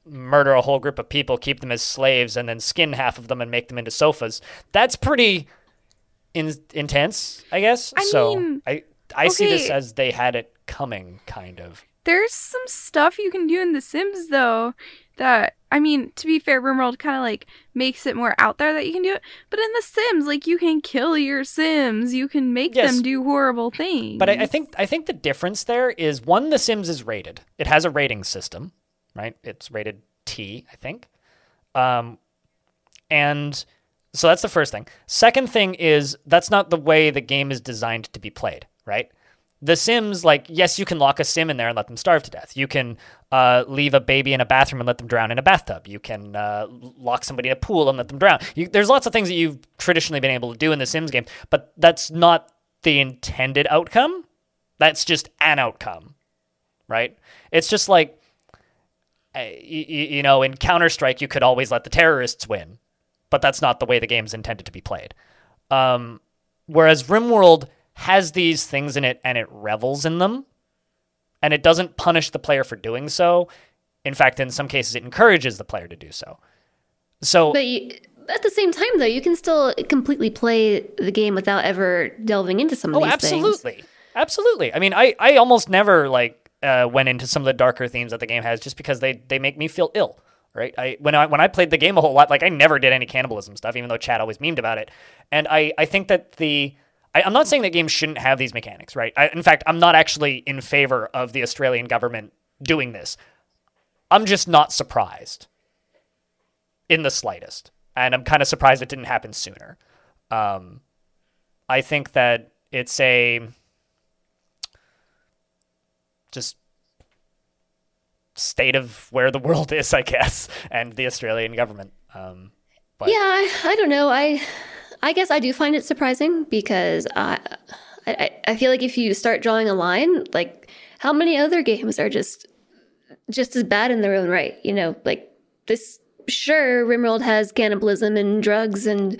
murder a whole group of people, keep them as slaves, and then skin half of them and make them into sofas. That's pretty in- intense, I guess. I so mean, I I see this as they had it coming, kind of. There's some stuff you can do in The Sims though that I mean, to be fair, RimWorld kind of like makes it more out there that you can do it. But in The Sims, like you can kill your Sims, you can make Yes. them do horrible things. But I, I think I think the difference there is one, The Sims is rated. It has a rating system, right? It's rated T, I think. Um, and so that's the first thing. Second thing is that's not the way the game is designed to be played, right? The Sims, like, yes, you can lock a Sim in there and let them starve to death. You can uh, leave a baby in a bathroom and let them drown in a bathtub. You can uh, lock somebody in a pool and let them drown. You, there's lots of things that you've traditionally been able to do in the Sims game, but that's not the intended outcome. That's just an outcome, right? It's just like, uh, you, you know, in Counter Strike, you could always let the terrorists win, but that's not the way the game's intended to be played. Um, whereas RimWorld has these things in it and it revels in them, and it doesn't punish the player for doing so. In fact, in some cases, it encourages the player to do so. So, But you, at the same time, though, you can still completely play the game without ever delving into some of oh, these things. absolutely, absolutely. I mean, I, I almost never like uh, went into some of the darker themes that the game has just because they they make me feel ill. Right. I when I when I played the game a whole lot, like I never did any cannibalism stuff, even though Chad always memed about it. And I I think that the I, I'm not saying that games shouldn't have these mechanics, right? I, in fact, I'm not actually in favor of the Australian government doing this. I'm just not surprised in the slightest. And I'm kind of surprised it didn't happen sooner. Um, I think that it's a just state of where the world is, I guess, and the Australian government. Um, but Yeah, I, I don't know. I I guess I do find it surprising because uh, I, I I feel like if you start drawing a line, like how many other games are just just as bad in their own right? You know, like this. Sure, Rimworld has cannibalism and drugs and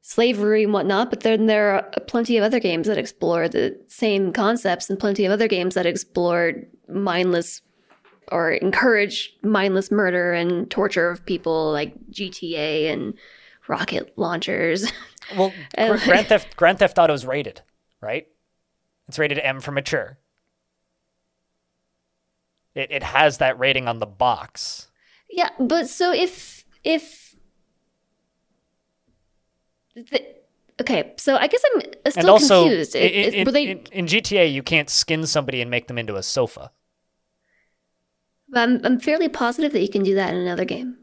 slavery and whatnot, but then there are plenty of other games that explore the same concepts and plenty of other games that explore mindless or encourage mindless murder and torture of people like GTA and rocket launchers. well, Gr- Grand Theft Grand Theft Auto is rated, right? It's rated M for mature. It it has that rating on the box. yeah, but so if if the, okay, so I guess I'm still and also, confused. in, It- it- they? in- in GTA, you can't skin somebody and make them into a sofa. I'm I'm fairly positive that you can do that in another game.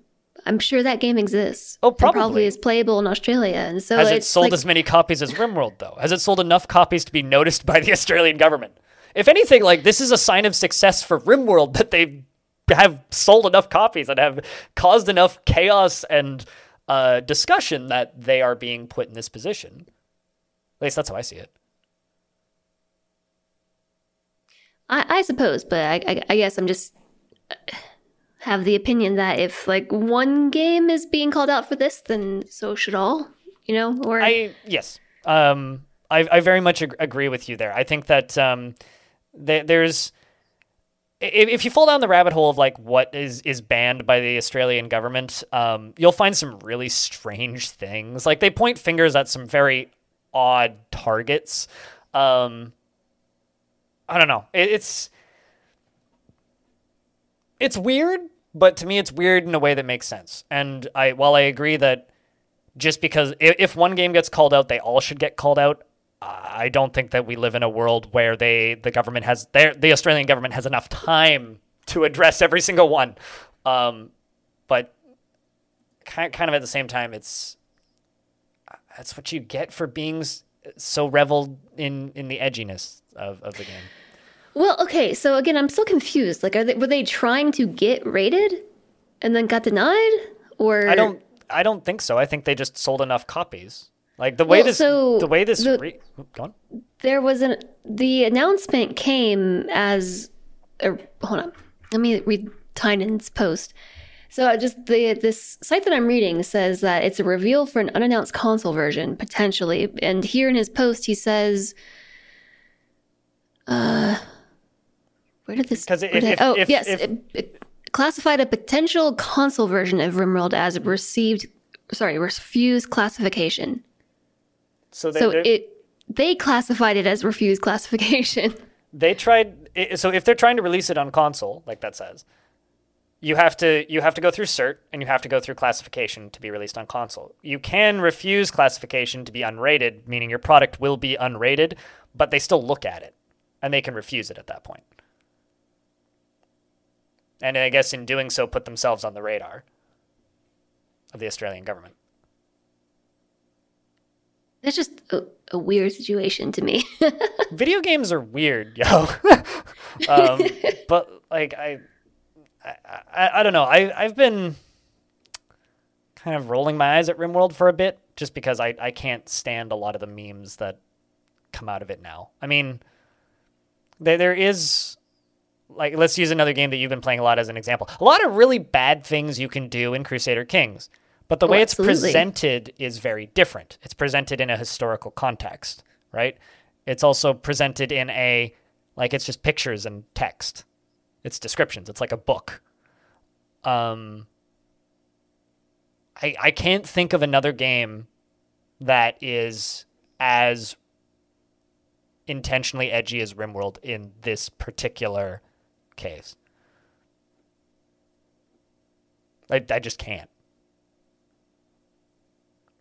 I'm sure that game exists. Oh, probably probably. is playable in Australia, and so Has it sold like, as many copies as RimWorld, though? Has it sold enough copies to be noticed by the Australian government? If anything, like this is a sign of success for RimWorld that they have sold enough copies and have caused enough chaos and uh, discussion that they are being put in this position. At least that's how I see it. I, I suppose, but I, I, I guess I'm just have the opinion that if like one game is being called out for this, then so should all. You know, or I yes, um, I I very much ag- agree with you there. I think that um, th- there's if, if you fall down the rabbit hole of like what is is banned by the Australian government, um, you'll find some really strange things. Like they point fingers at some very odd targets. Um, I don't know. It, it's it's weird, but to me, it's weird in a way that makes sense. And I while I agree that just because if, one game gets called out, they all should get called out. I don't think that we live in a world where they the government has their the Australian government has enough time to address every single one. Um, but kind kind of at the same time, it's that's what you get for being so reveled in in the edginess of, of the game. Well, okay. So again, I'm still confused. Like, are they were they trying to get rated, and then got denied, Or I don't. I don't think so. I think they just sold enough copies. Like the way Well, this, so the way this, the- re- go on. there was an the announcement came as or hold on let me read tynan's post so I just the this site that i'm reading says that it's a reveal for an unannounced console version potentially and here in his post he says uh where did this 'Cause where if- did I- if- oh if- yes if- it, it classified a potential console version of rimworld as received sorry refused classification So, they, so it they classified it as refused classification. they tried. So if they're trying to release it on console, like that says, you have to you have to go through cert and you have to go through classification to be released on console. You can refuse classification to be unrated, meaning your product will be unrated, but they still look at it and they can refuse it at that point. And I guess in doing so, put themselves on the radar of the Australian government. That's just a, a weird situation to me. video games are weird, yo. um, but like I, I, I, I don't know. I I've been kind of rolling my eyes at RimWorld for a bit, just because I I can't stand a lot of the memes that come out of it now. I mean, there there is. Like, let's use another game that you've been playing a lot as an example. A lot of really bad things you can do in Crusader Kings, but the Oh, way it's absolutely. presented is very different. It's presented in a historical context, right? It's also presented in a like it's just pictures and text. It's descriptions. It's like a book. Um I I can't think of another game that is as intentionally edgy as RimWorld in this particular case. I, I just can't.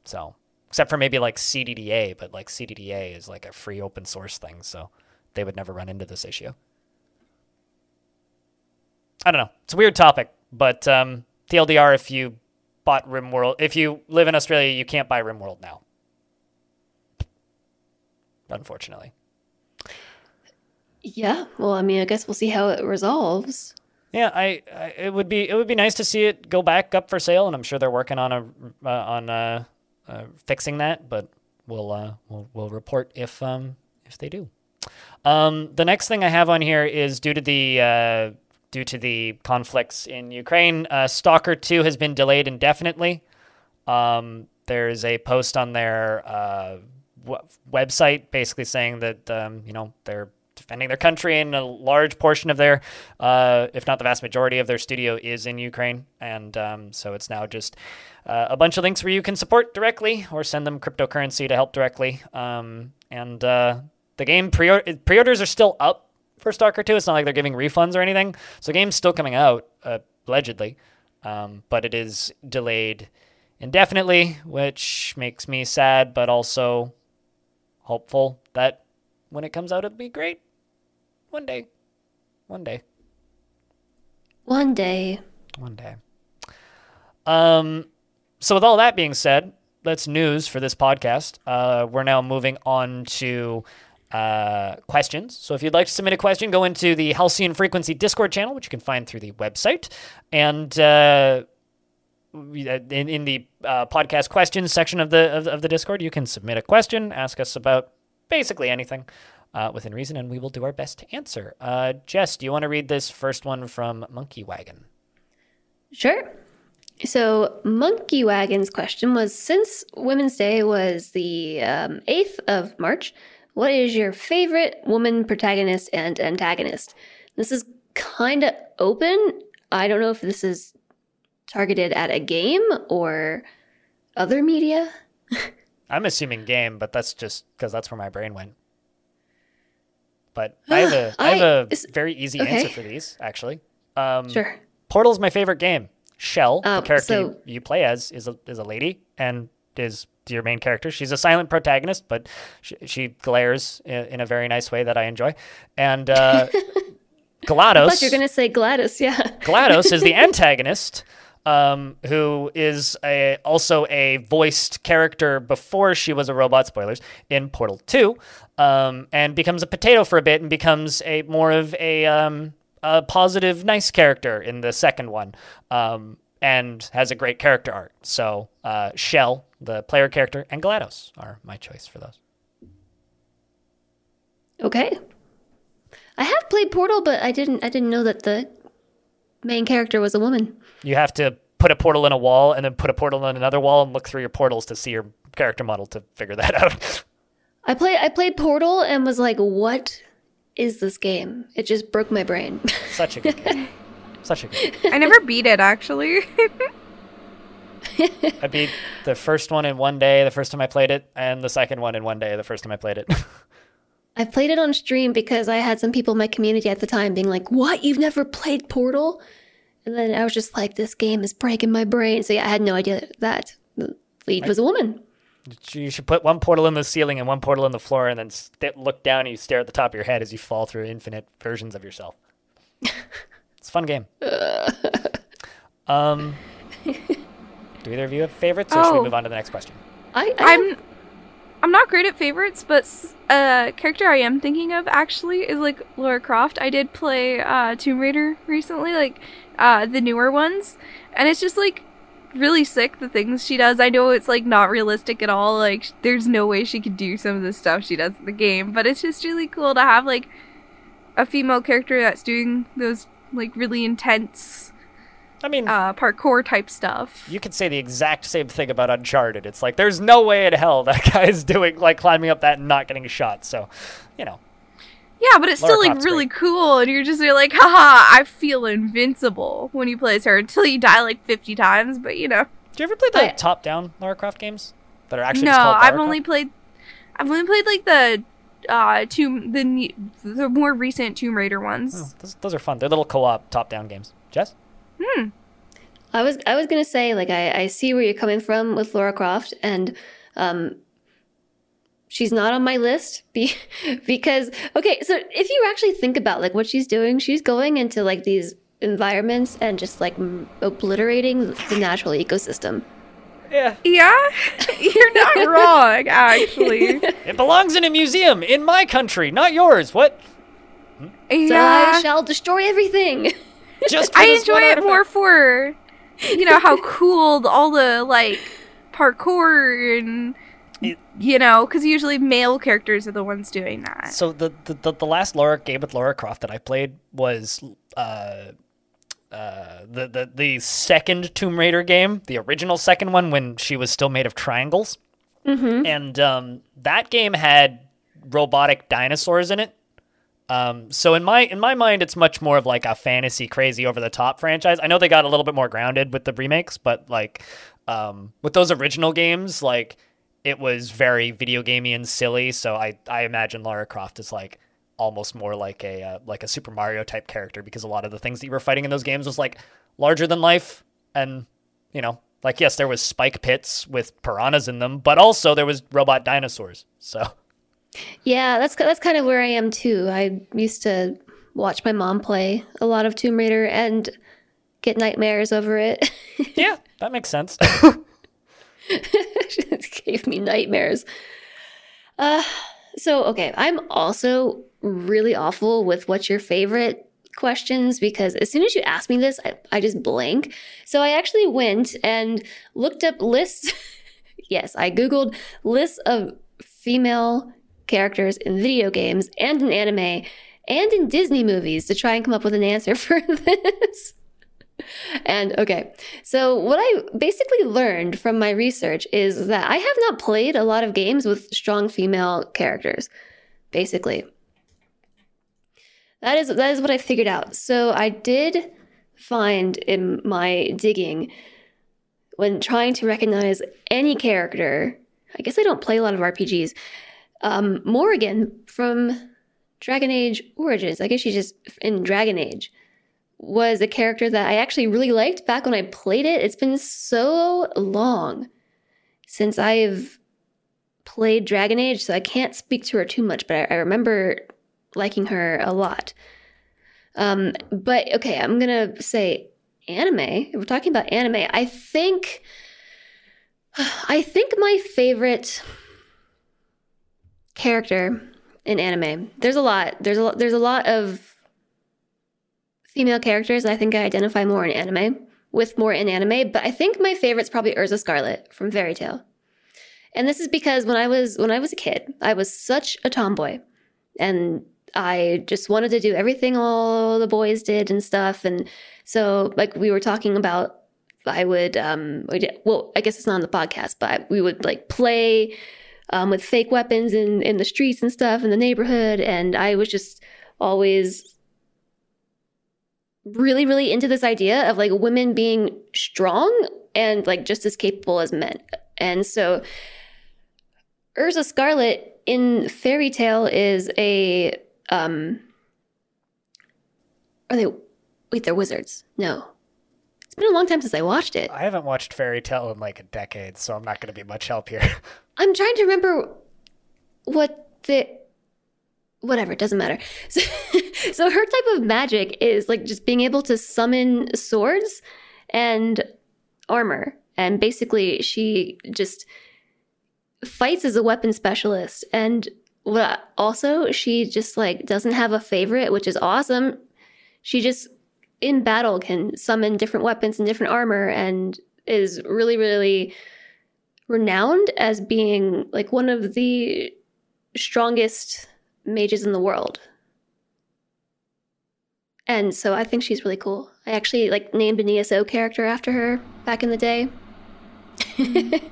So, except for maybe like CDDA, but like CDDA is like a free open source thing, so they would never run into this issue. I don't know. It's a weird topic, but um, TLDR, if you bought RimWorld, if you live in Australia, you can't buy RimWorld now. Unfortunately. Yeah, well, I mean, I guess we'll see how it resolves. Yeah, I, I it would be it would be nice to see it go back up for sale, and I'm sure they're working on a uh, on uh, uh, fixing that. But we'll uh, we'll we'll report if um if they do. Um, the next thing I have on here is due to the uh, due to the conflicts in Ukraine, uh, Stalker Two has been delayed indefinitely. Um, there's a post on their uh, website basically saying that um, you know they're defending their country and a large portion of their, uh, if not the vast majority of their studio is in Ukraine, and um, so it's now just uh, a bunch of links where you can support directly or send them cryptocurrency to help directly. Um, and uh, the game pre pre-orders are still up for Stalker 2. It's not like they're giving refunds or anything, so the game's still coming out allegedly, um, but it is delayed indefinitely, which makes me sad, but also hopeful that when it comes out, it'll be great. One day. One day. One day. One day. Um, so with all that being said, that's news for this podcast. Uh, we're now moving on to uh, questions. So if you'd like to submit a question, go into the Halcyon Frequency Discord channel, which you can find through the website, and uh, in, in the uh, podcast questions section of the of, the- of the Discord, you can submit a question, ask us about basically anything uh, within reason, and we will do our best to answer. Uh, Jess, do you want to read this first one from Monkey Wagon? Sure. So, Monkey Wagon's question was Since Women's Day was the um, 8th of March, what is your favorite woman protagonist and antagonist? This is kind of open. I don't know if this is targeted at a game or other media. I'm assuming game, but that's just because that's where my brain went. But I have a I have I- a is- very easy okay. answer for these actually. Um, Sure. Portal's my favorite game. Chell, the Um, character so- you, you play as, is a is a lady and is your main character. She's a silent protagonist, but she, she glares in, in a very nice way that I enjoy. And uh, GLaDOS. thought you're going to say Gladys. Yeah. GLaDOS is the antagonist, um, who is a, also a voiced character before she was a robot. Spoilers in Portal Two, um, and becomes a potato for a bit and becomes a more of a, um, a positive, nice character in the second one. Um, and has a great character art. So uh, Chell, the player character, and GLaDOS are my choice for those. Okay. I have played Portal, but I didn't I didn't know that the main character was a woman. You have to put a portal in a wall and then put a portal in another wall and look through your portals to see your character model to figure that out. I played I played Portal and was like, "What is this game?" It just broke my brain. Such a good game. Such a good game. I never beat it actually. I beat the first one in one day the first time I played it, and the second one in one day the first time I played it. I played it on stream because I had some people in my community at the time being like, "What? You've never played Portal?" And then I was just like, "This game is breaking my brain." So yeah, I had no idea that the lead was a woman. you should put one portal in the ceiling and one portal in the floor, and then st- look down and you stare at the top of your head as you fall through infinite versions of yourself. it's a fun game. um, do either of you have favorites, or should we Oh. move on to the next question? I, I I'm I'm not great at favorites, but a character I am thinking of actually is like Lara Croft. I did play uh, Tomb Raider recently, like uh, the newer ones, and it's just like really sick the things she does. I know it's like not realistic at all. Like there's no way she could do some of the stuff she does in the game, but it's just really cool to have like a female character that's doing those like really intense I mean, uh, parkour type stuff. you could say the exact same thing about Uncharted. It's like there's no way in hell that guy is doing like climbing up that and not getting shot. So, you know, Yeah, but it's Lara still like Croft's really cool, and you're just you're like, haha, I feel invincible when you play as her until you die like 50 times. But you know, do you ever play the I- top-down Lara Croft games that are actually no, just called I've only Croft? played, I've only played like the uh tomb the the more recent Tomb Raider ones. Oh, those, those are fun. They're little co-op top-down games. Jess? Hmm. I was I was gonna say like I, I see where you're coming from with Laura Croft and um she's not on my list be, because okay so if you actually think about like what she's doing she's going into like these environments and just like m- obliterating the natural ecosystem Yeah. Yeah, you're not wrong, actually. It belongs in a museum in my country, not yours. What? so yeah, I shall destroy everything Just for I this enjoy one it artifact. more for you know how cool all the like parkour and It- you know because usually male characters are the ones doing that. So the, the the the last Laura game with Laura Croft that I played was uh uh the the the second Tomb Raider game, the original second one when she was still made of triangles. Mm-hmm. And um that game had robotic dinosaurs in it. Um, so in my in my mind, it's much more of like a fantasy, crazy, over the top franchise. I know they got a little bit more grounded with the remakes, but like um, with those original games, like it was very video gamey and silly. So I I imagine Lara Croft is like almost more like a uh, like a Super Mario type character because a lot of the things that you were fighting in those games was like larger than life and you know like yes there was spike pits with piranhas in them but also there was robot dinosaurs so. Yeah that's that's kind of where I am too. I used to watch my mom play a lot of Tomb Raider and get nightmares over it. Yeah that makes sense it gave me nightmares. Uh, so okay, I'm also really awful with what's your favorite questions because as soon as you ask me this, I, I just blank. So I actually went and looked up lists. yes, I googled lists of female characters in video games and in anime and in Disney movies to try and come up with an answer for this. And okay, so what I basically learned from my research is that I have not played a lot of games with strong female characters. Basically, that is that is what I figured out. So I did find in my digging when trying to recognize any character. I guess I don't play a lot of RPGs. Um, Morrigan from Dragon Age Origins. I guess she's just in Dragon Age was a character that I actually really liked back when I played it. It's been so long since I've played Dragon Age, so I can't speak to her too much, but I, I remember liking her a lot. Um, but okay, I'm gonna say anime. If we're talking about anime, I think I think my favorite character in anime. There's a lot. There's a lot. there's a lot of female characters I think I identify more in anime with more in anime, but I think my favorite's probably Erza Scarlet from Fairy Tail. And this is because when I was when I was a kid, I was such a tomboy. And I just wanted to do everything all the boys did and stuff. And so like we were talking about I would um well, I guess it's not on the podcast, but we would like play um, with fake weapons in in the streets and stuff in the neighborhood and I was just always really really into this idea of like women being strong and like just as capable as men. And so Erza Scarlet in Fairy Tail is a um are they wait, they're wizards. No. It's been a long time since I watched it. I haven't watched Fairy Tail in like a decade, so I'm not going to be much help here. I'm trying to remember what the whatever, it doesn't matter. So, so her type of magic is like just being able to summon swords and armor. And basically she just fights as a weapon specialist and also she just like doesn't have a favorite, which is awesome. She just in battle can summon different weapons and different armor and is really really renowned as being like one of the strongest mages in the world. And so I think she's really cool. I actually like named an ESO character after her back in the day.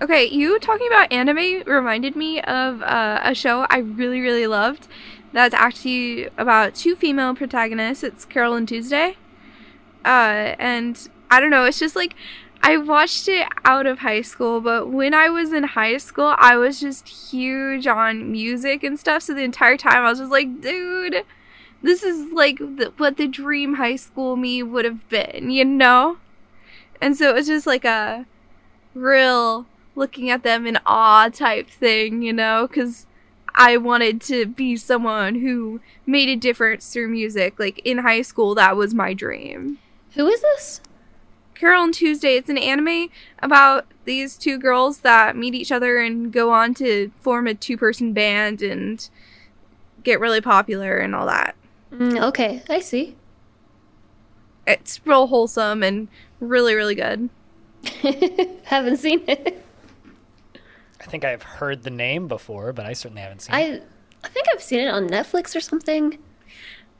Okay, you talking about anime reminded me of uh, a show I really, really loved. That's actually about two female protagonists. It's Carol and Tuesday. Uh, and I don't know, it's just like I watched it out of high school, but when I was in high school, I was just huge on music and stuff. So the entire time I was just like, dude, this is like the, what the dream high school me would have been, you know? And so it was just like a real looking at them in awe type thing, you know, because I wanted to be someone who made a difference through music. Like in high school, that was my dream. Who is this? Carol and Tuesday, it's an anime about these two girls that meet each other and go on to form a two person band and get really popular and all that. Mm, okay, I see. It's real wholesome and really, really good. haven't seen it. I think I've heard the name before, but I certainly haven't seen it. I I think I've seen it on Netflix or something.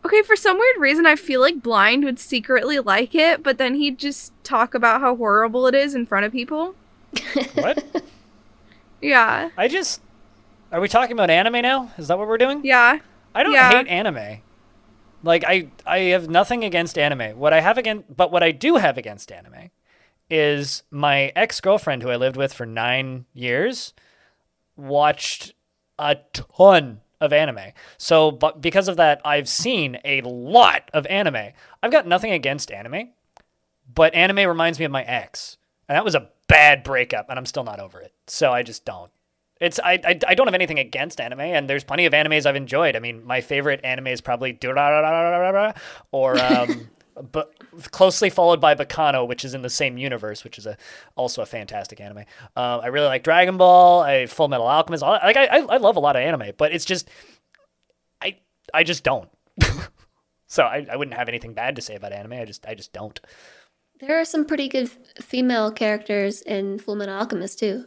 Okay, for some weird reason, I feel like Blind would secretly like it, but then he'd just talk about how horrible it is in front of people. What? Yeah. I just. Are we talking about anime now? Is that what we're doing? Yeah. I don't Yeah. hate anime. Like I I have nothing against anime. What I have against but what I do have against anime is my ex-girlfriend who I lived with for 9 years watched a ton of anime. So but because of that I've seen a lot of anime. I've got nothing against anime, but anime reminds me of my ex. And that was a bad breakup and I'm still not over it. So I just don't. It's I, I I don't have anything against anime, and there's plenty of animes I've enjoyed. I mean, my favorite anime is probably or um, but closely followed by Baccano, which is in the same universe, which is a also a fantastic anime. Uh, I really like Dragon Ball, I Full Metal Alchemist. all- Like I, I love a lot of anime, but it's just I I just don't. so I, I wouldn't have anything bad to say about anime. I just I just don't. There are some pretty good female characters in Full Metal Alchemist too.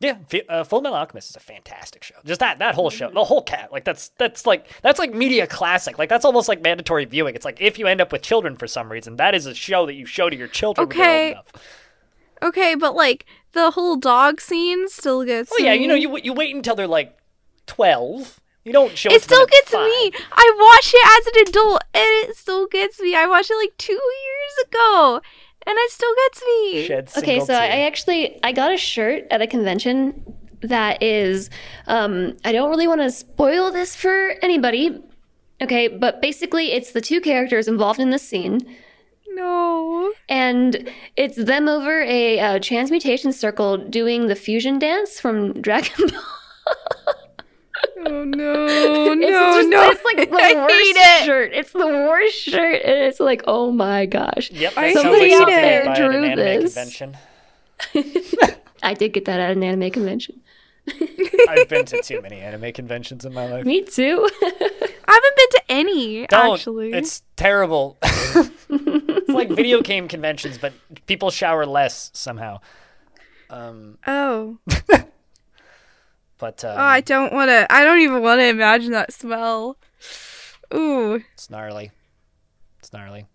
Yeah, F- uh, Full Metal Alchemist is a fantastic show. Just that that whole show, the whole cat, like that's that's like that's like media classic. Like that's almost like mandatory viewing. It's like if you end up with children for some reason, that is a show that you show to your children Okay. old enough. Okay, but like the whole dog scene still gets. Oh yeah, you know you you wait until they're like twelve. You don't show it. It still gets five. me. I watch it as an adult, and it still gets me. I watched it like two years ago, it still gets me. Shed Okay, so I tear. I actually I got a shirt at a convention that is um I don't really want to spoil this for anybody. Okay, but basically it's the two characters involved in the scene No. and it's them over a uh, transmutation circle doing the fusion dance from Dragon Ball. Oh no! It's no! just- no! It's like the I worst hate it. shirt. It's the worst shirt, and it's like, oh my gosh. Yep, I that Somebody like hate something it. I'd buy at drew an this. convention. I did get that at an anime convention. I've been to too many anime conventions in my life. Me too. I haven't been to any Don't. actually. It's terrible. It's like video game conventions, but people shower less somehow. Um, Oh. But um, Oh, I don't want to. I don't even want to imagine that smell. Ooh. it's gnarly. It's gnarly.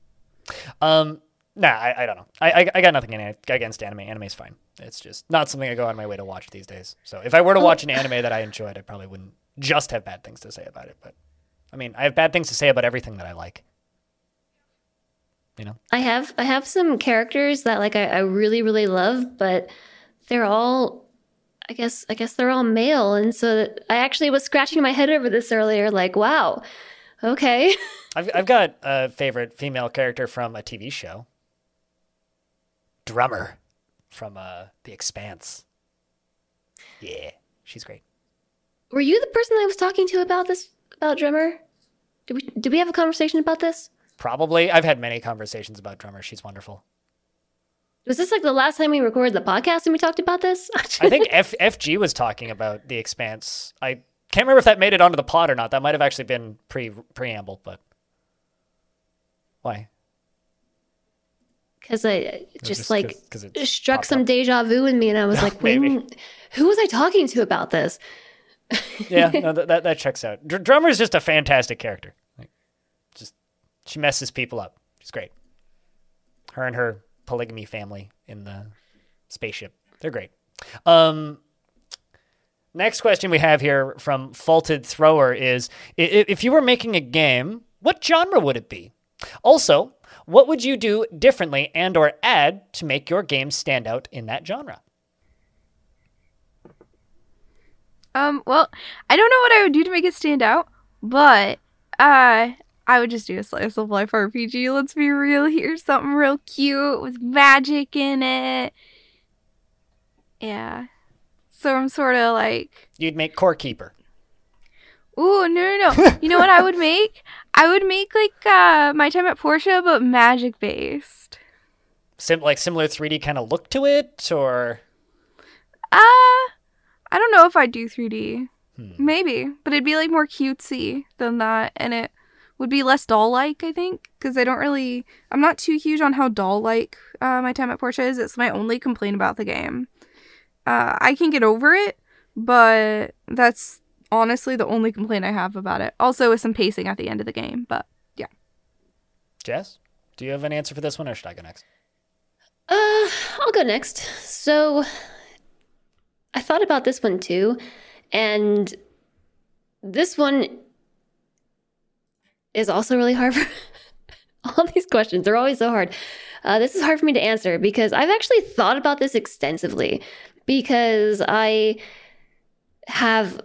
Um, nah, I, I don't know. I, I I got nothing in against anime. Anime's fine. It's just not something I go on my way to watch these days. So if I were to watch an anime that I enjoyed, I probably wouldn't just have bad things to say about it. But I mean, I have bad things to say about everything that I like. You know. I have I have some characters that like I, I really really love, but they're all I guess I guess they're all male, and so I actually was scratching my head over this earlier. Like, wow, okay, I've I've got a favorite female character from a TV show. Drummer from uh, The Expanse. Yeah, she's great. were you the person I was talking to about this about drummer? Did we did we have a conversation about this? Probably. I've had many conversations about Drummer. She's wonderful. Was this like the last time we recorded the podcast and we talked about this? I think F- FG was talking about The Expanse. I can't remember if that made it onto the pod or not. That might have actually been pre preamble, but why? because I uh, just, just like 'cause- 'cause it struck some up. deja vu in me, and I was like, when, hmm, who was I talking to about this? Yeah, no, that, that that checks out. Dr- Drummer is just a fantastic character. Like, just she messes people up. She's great. Her and her polygamy family in the spaceship. They're great. Um, next question we have here from Faulted Thrower is: If you were making a game, what genre would it be? Also, what would you do differently and/or add to make your game stand out in that genre? Um. Well, I don't know what I would do to make it stand out, but uh, I would just do a slice of life RPG. Let's be real here. Something real cute with magic in it. Yeah. So I'm sort of like, You'd make Core Keeper. ooh, no, no, no. you know what I would make? I would make like uh my time at Portia, but magic based. Sim- like similar 3D kind of look to it, or Uh, I don't know if I'd do 3D. Hmm. Maybe, but it'd be like more cutesy than that, and it would be less doll-like, I think, because I don't really. I'm not too huge on how doll-like uh, my time at Portia is. It's my only complaint about the game. Uh, I can get over it, but that's honestly the only complaint I have about it. Also, with some pacing at the end of the game, but yeah. Jess? Do you have an answer for this one, or should I go next? Uh, I'll go next. So, I thought about this one too, and this one is also really hard. For all these questions are always so hard. Uh, this is hard for me to answer because I've actually thought about this extensively because I have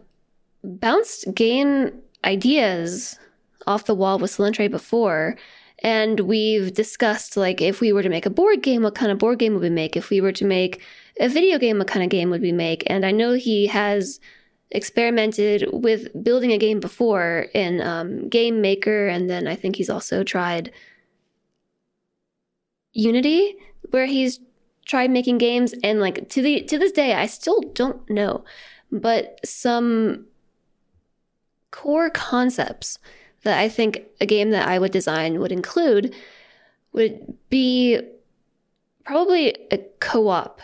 bounced game ideas off the wall with Solentre before. And we've discussed like if we were to make a board game, what kind of board game would we make? If we were to make a video game, what kind of game would we make? And I know he has experimented with building a game before in um, Game Maker, and then I think he's also tried Unity, where he's tried making games. And like to the to this day, I still don't know, but some core concepts that I think a game that I would design would include would be probably a co-op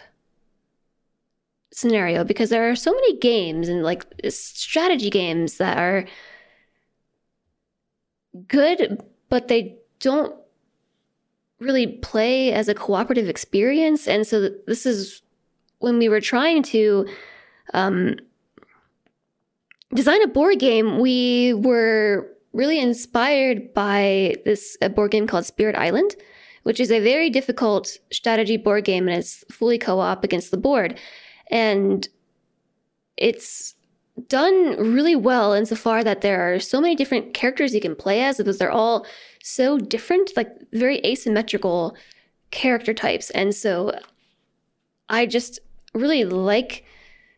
scenario because there are so many games and like strategy games that are good but they don't really play as a cooperative experience and so this is when we were trying to um, design a board game we were really inspired by this a board game called Spirit Island, which is a very difficult strategy board game and it's fully co-op against the board. And it's done really well insofar that there are so many different characters you can play as because they're all so different, like very asymmetrical character types. And so I just really like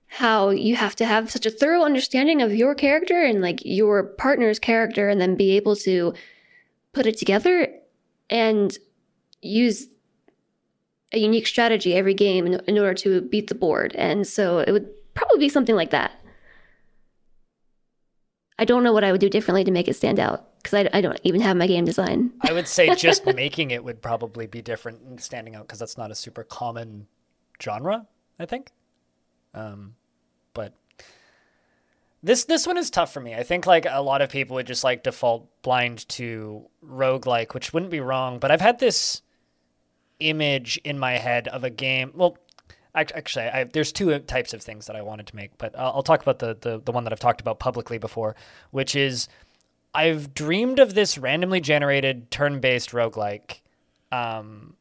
how you have to have such a thorough understanding of your character and like your partner's character and then be able to put it together and use a unique strategy every game in, in order to beat the board. And so it would probably be something like that. I don't know what I would do differently to make it stand out. because I, I don't even have my game design. I would say just making it would probably be different and standing out because that's not a super common genre, I think. Um, but this this one is tough for me. I think like a lot of people would just like default blind to roguelike, which wouldn't be wrong, but I've had this image in my head of a game. Well, actually, I, there's two types of things that I wanted to make, but I'll, I'll talk about the, the the one that I've talked about publicly before, which is I've dreamed of this randomly generated turn-based roguelike, um,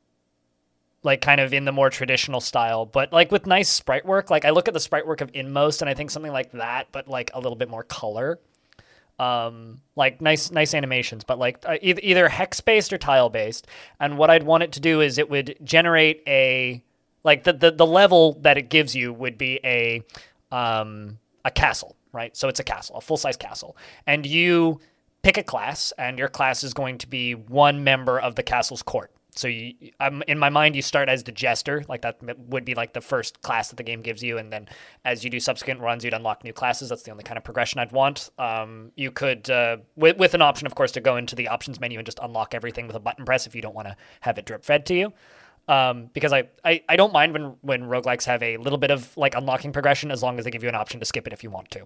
like kind of in the more traditional style, but like with nice sprite work. Like I look at the sprite work of Inmost, and I think something like that, but like a little bit more color, um, like nice nice animations, but like uh, either, either hex based or tile based. And what I'd want it to do is it would generate a like the the, the level that it gives you would be a um, a castle, right? So it's a castle, a full size castle, and you pick a class, and your class is going to be one member of the castle's court. So you, um, in my mind, you start as the jester, like that would be like the first class that the game gives you, and then as you do subsequent runs, you'd unlock new classes. That's the only kind of progression I'd want. Um, you could, uh, with, with an option, of course, to go into the options menu and just unlock everything with a button press if you don't want to have it drip fed to you. Um, because I, I, I don't mind when when roguelikes have a little bit of like unlocking progression as long as they give you an option to skip it if you want to.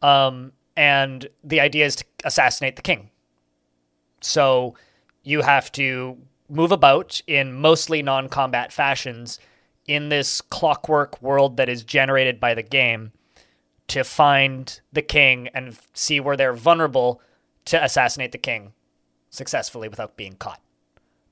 Um, and the idea is to assassinate the king. So you have to move about in mostly non combat fashions in this clockwork world that is generated by the game to find the king and see where they're vulnerable to assassinate the king successfully without being caught.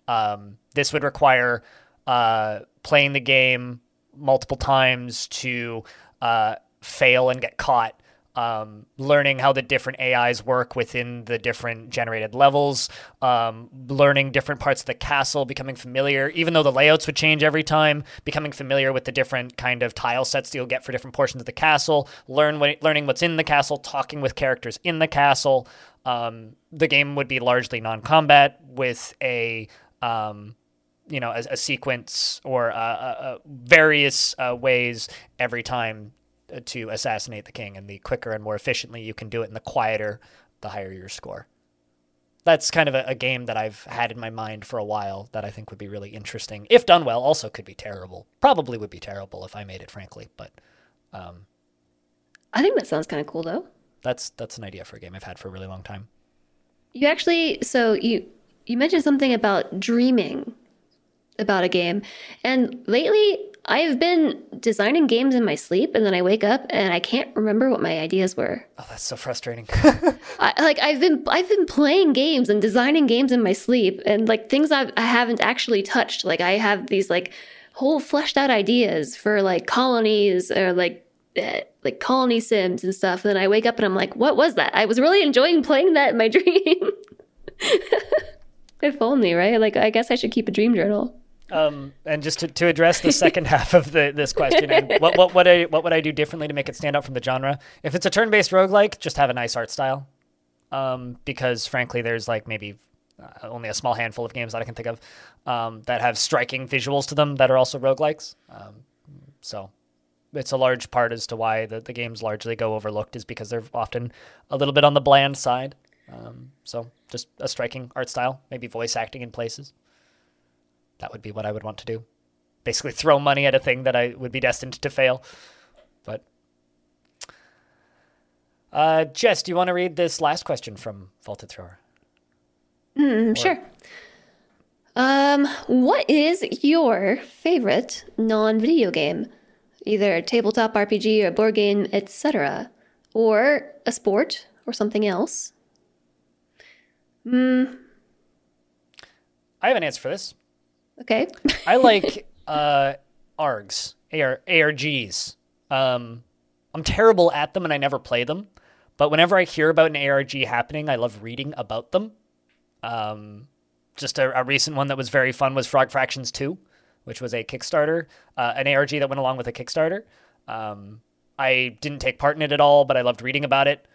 Um, this would require uh, playing the game multiple times to uh, fail and get caught um, learning how the different AIs work within the different generated levels, um, learning different parts of the castle, becoming familiar, even though the layouts would change every time, becoming familiar with the different kind of tile sets that you'll get for different portions of the castle, learn what, learning what's in the castle, talking with characters in the castle. Um, the game would be largely non-combat with a um, you know, a, a, sequence or uh, uh, various uh, ways every time to assassinate the king. And the quicker and more efficiently you can do it, and the quieter, the higher your score. That's kind of a, a, game that I've had in my mind for a while that I think would be really interesting. If done well, also could be terrible. Probably would be terrible if I made it, frankly. But um, I think that sounds kind of cool, though. That's that's an idea for a game I've had for a really long time. You actually, so you you mentioned something about dreaming about a game, and lately I've been designing games in my sleep, and then I wake up and I can't remember what my ideas were. Oh, that's so frustrating. I, like I've been I've been playing games and designing games in my sleep, and like things I've, I haven't actually touched. Like I have these like whole fleshed out ideas for like colonies or like uh, like colony sims and stuff. And then I wake up and I'm like, what was that? I was really enjoying playing that in my dream. if only, right? Like I guess I should keep a dream journal. Um, and just to, to address the second half of the, this question, and what, what, what, I, what would I do differently to make it stand out from the genre? If it's a turn based roguelike, just have a nice art style. Um, because frankly, there's like maybe uh, only a small handful of games that I can think of um, that have striking visuals to them that are also roguelikes. Um, so it's a large part as to why the, the games largely go overlooked is because they're often a little bit on the bland side. Um, so just a striking art style, maybe voice acting in places that would be what I would want to do. Basically, throw money at a thing that I would be destined to fail. But, uh, Jess, do you want to read this last question from Vaulted Thrower? Mm, or... Sure. Um, what is your favorite non-video game? Either tabletop RPG or board game, etc., or a sport or something else. Hmm. I have an answer for this. Okay. I like uh, ARGs, AR, ARGs. Um, I'm terrible at them and I never play them. But whenever I hear about an ARG happening, I love reading about them. Um, just a, a, recent one that was very fun was Frog Fractions 2, which was a Kickstarter, uh, an ARG that went along with a Kickstarter. Um, I didn't take part in it at all, but I loved reading about it.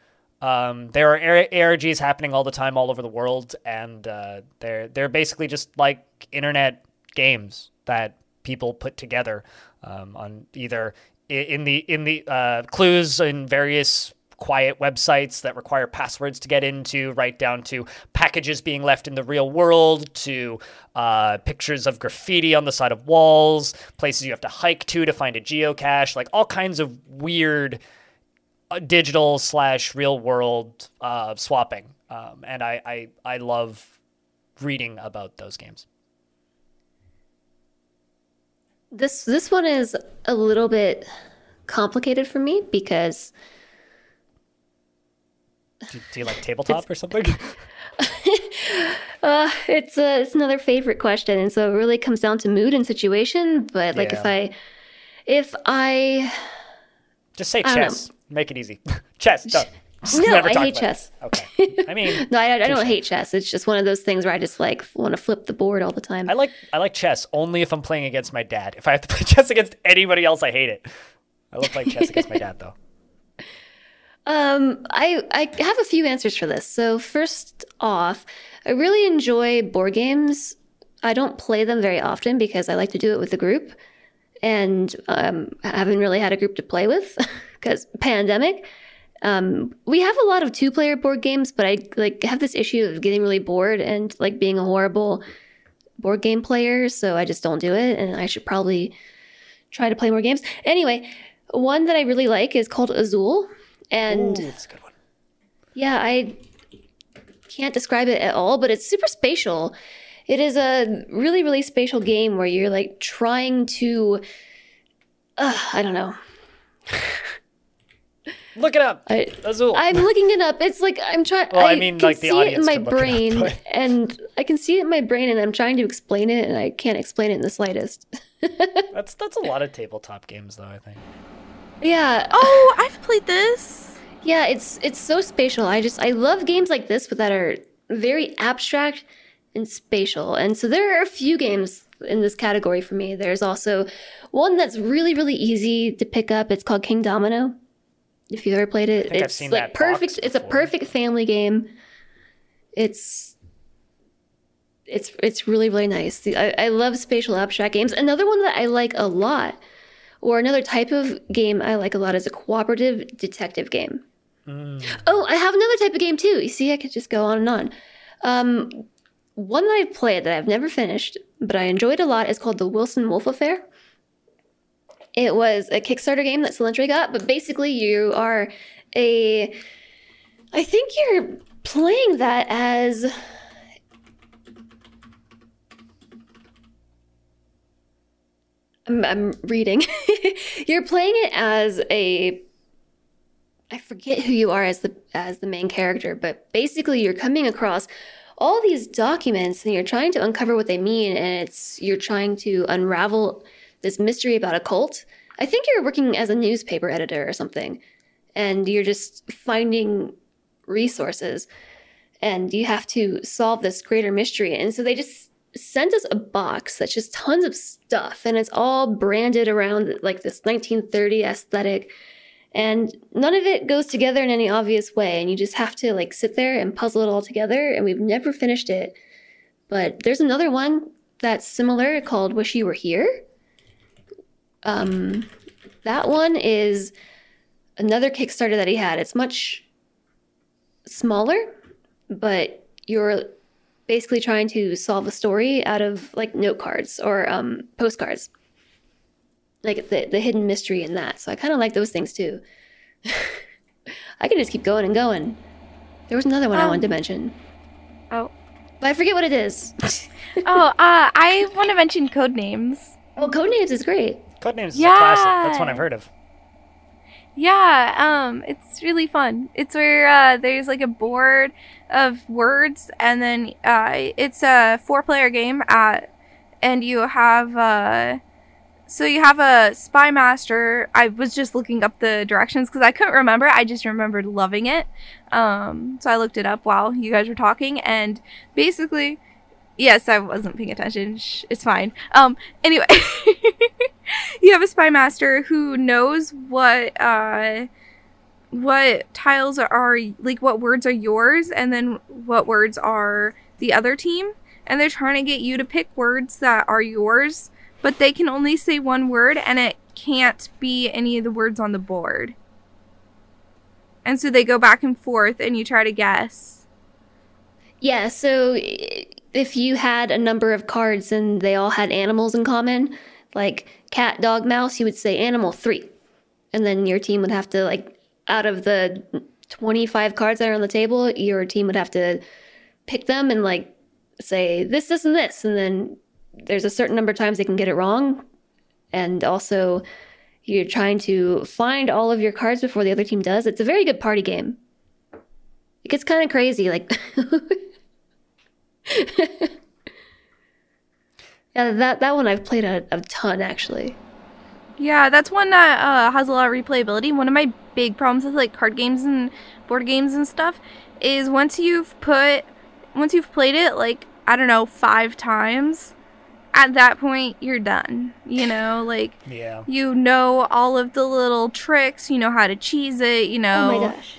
Um, there are ARGs happening all the time all over the world, and uh, they're they're basically just like internet games that people put together um, on either in the in the uh, clues in various quiet websites that require passwords to get into, right down to packages being left in the real world, to uh, pictures of graffiti on the side of walls, places you have to hike to to find a geocache, like all kinds of weird uh, digital slash real world uh, swapping. Um, and I, I, I love reading about those games. This this one is a little bit complicated for me because Do, do you like tabletop or something? uh, it's a, it's another favorite question, and so it really comes down to mood and situation. But like if I if I Just say I don't know. chess. Make it easy. chess. Done. No, I hate about it. chess. Okay. I mean, No, I, I don't hate chess. It's just one of those things where I just like want to flip the board all the time. I like I like chess only if I'm playing against my dad. If I have to play chess against anybody else, I hate it. I love playing chess against my dad though. Um, I I have a few answers for this. So first off, I really enjoy board games. I don't play them very often because I like to do it with a group, and um, I haven't really had a group to play with because pandemic. Um, we have a lot of two-player board games, but I like have this issue of getting really bored and like being a horrible board game player. So I just don't do it, and I should probably try to play more games. Anyway, one that I really like is called Azul, and Ooh, that's a good one. yeah, I can't describe it at all, but it's super spatial. It is a really, really spatial game where you're like trying to. Uh, I don't know. Look it up. I, Azul. I'm looking it up. It's like I'm trying. Well, I I, mean, can like, the see it in audience my can look it up, brain, but- and I can see it in my brain, and I'm trying to explain it, and I can't explain it in the slightest. that's that's a lot of tabletop games though. I think. yeah. Oh, I've played this. Yeah, it's it's so spatial. I just I love games like this, but that are very abstract and spatial. And so there are a few games in this category for me. There's also one that's really really easy to pick up. It's called King Domino. If you've ever played it, it's seen like perfect. It's a perfect family game. It's it's it's really really nice. I, I love spatial abstract games. Another one that I like a lot, or another type of game I like a lot, is a cooperative detective game. Oh, I have another type of game too. You see, I could just go on and on. Um, one that I've played that I've never finished, but I enjoyed a lot is called the Wilson Wolf Affair. It was a Kickstarter game that Cilantro got, but basically you are a. I think you're playing that as. I'm, I'm reading. you're playing it as a I forget who you are as the as the main character, but basically you're coming across all these documents and you're trying to uncover what they mean and it's you're trying to unravel this mystery about a cult. I think you're working as a newspaper editor or something and you're just finding resources and you have to solve this greater mystery. And so they just sent us a box that's just tons of stuff and it's all branded around like this 1930 aesthetic. And none of it goes together in any obvious way and you just have to like sit there and puzzle it all together and we've never finished it. But there's another one that's similar called wish you were here um that one is another kickstarter that he had it's much smaller but you're basically trying to solve a story out of like note cards or um postcards like the, the hidden mystery in that. So I kind of like those things too. I can just keep going and going. There was another one I wanted to Um, mention, Oh. but I forget what it is. Oh, uh, I want to mention code names. Well, code names is great. Codenames is a classic. That's one I've heard of. Yeah, um, it's really fun. It's where uh, there's like a board of words, and then uh, it's a four-player game at, and you have uh, so you have a spy master. I was just looking up the directions because I couldn't remember. I just remembered loving it. Um, so I looked it up while you guys were talking, and basically, yes, I wasn't paying attention. Shh, it's fine. Um, anyway, you have a spy master who knows what uh what tiles are, like what words are yours and then what words are the other team and they're trying to get you to pick words that are yours but they can only say one word and it can't be any of the words on the board And so they go back and forth, and you try to guess. Yeah, so if you had a number of cards and they all had animals in common, like cat, dog, mouse, you would say animal three. And then your team would have to, like, out of the 25 cards that are on the table, your team would have to pick them and, like, say this, this, and this. And then there's a certain number of times they can get it wrong. And also, you're trying to find all of your cards before the other team does. It's a very good party game. It gets kind of crazy. Like, yeah, that that one I've played a, a ton actually. Yeah, that's one that uh, has a lot of replayability. One of my big problems with like card games and board games and stuff is once you've put, once you've played it like I don't know five times, at that point you're done. You know, like Yeah. you know all of the little tricks. You know how to cheese it. You know Oh my gosh.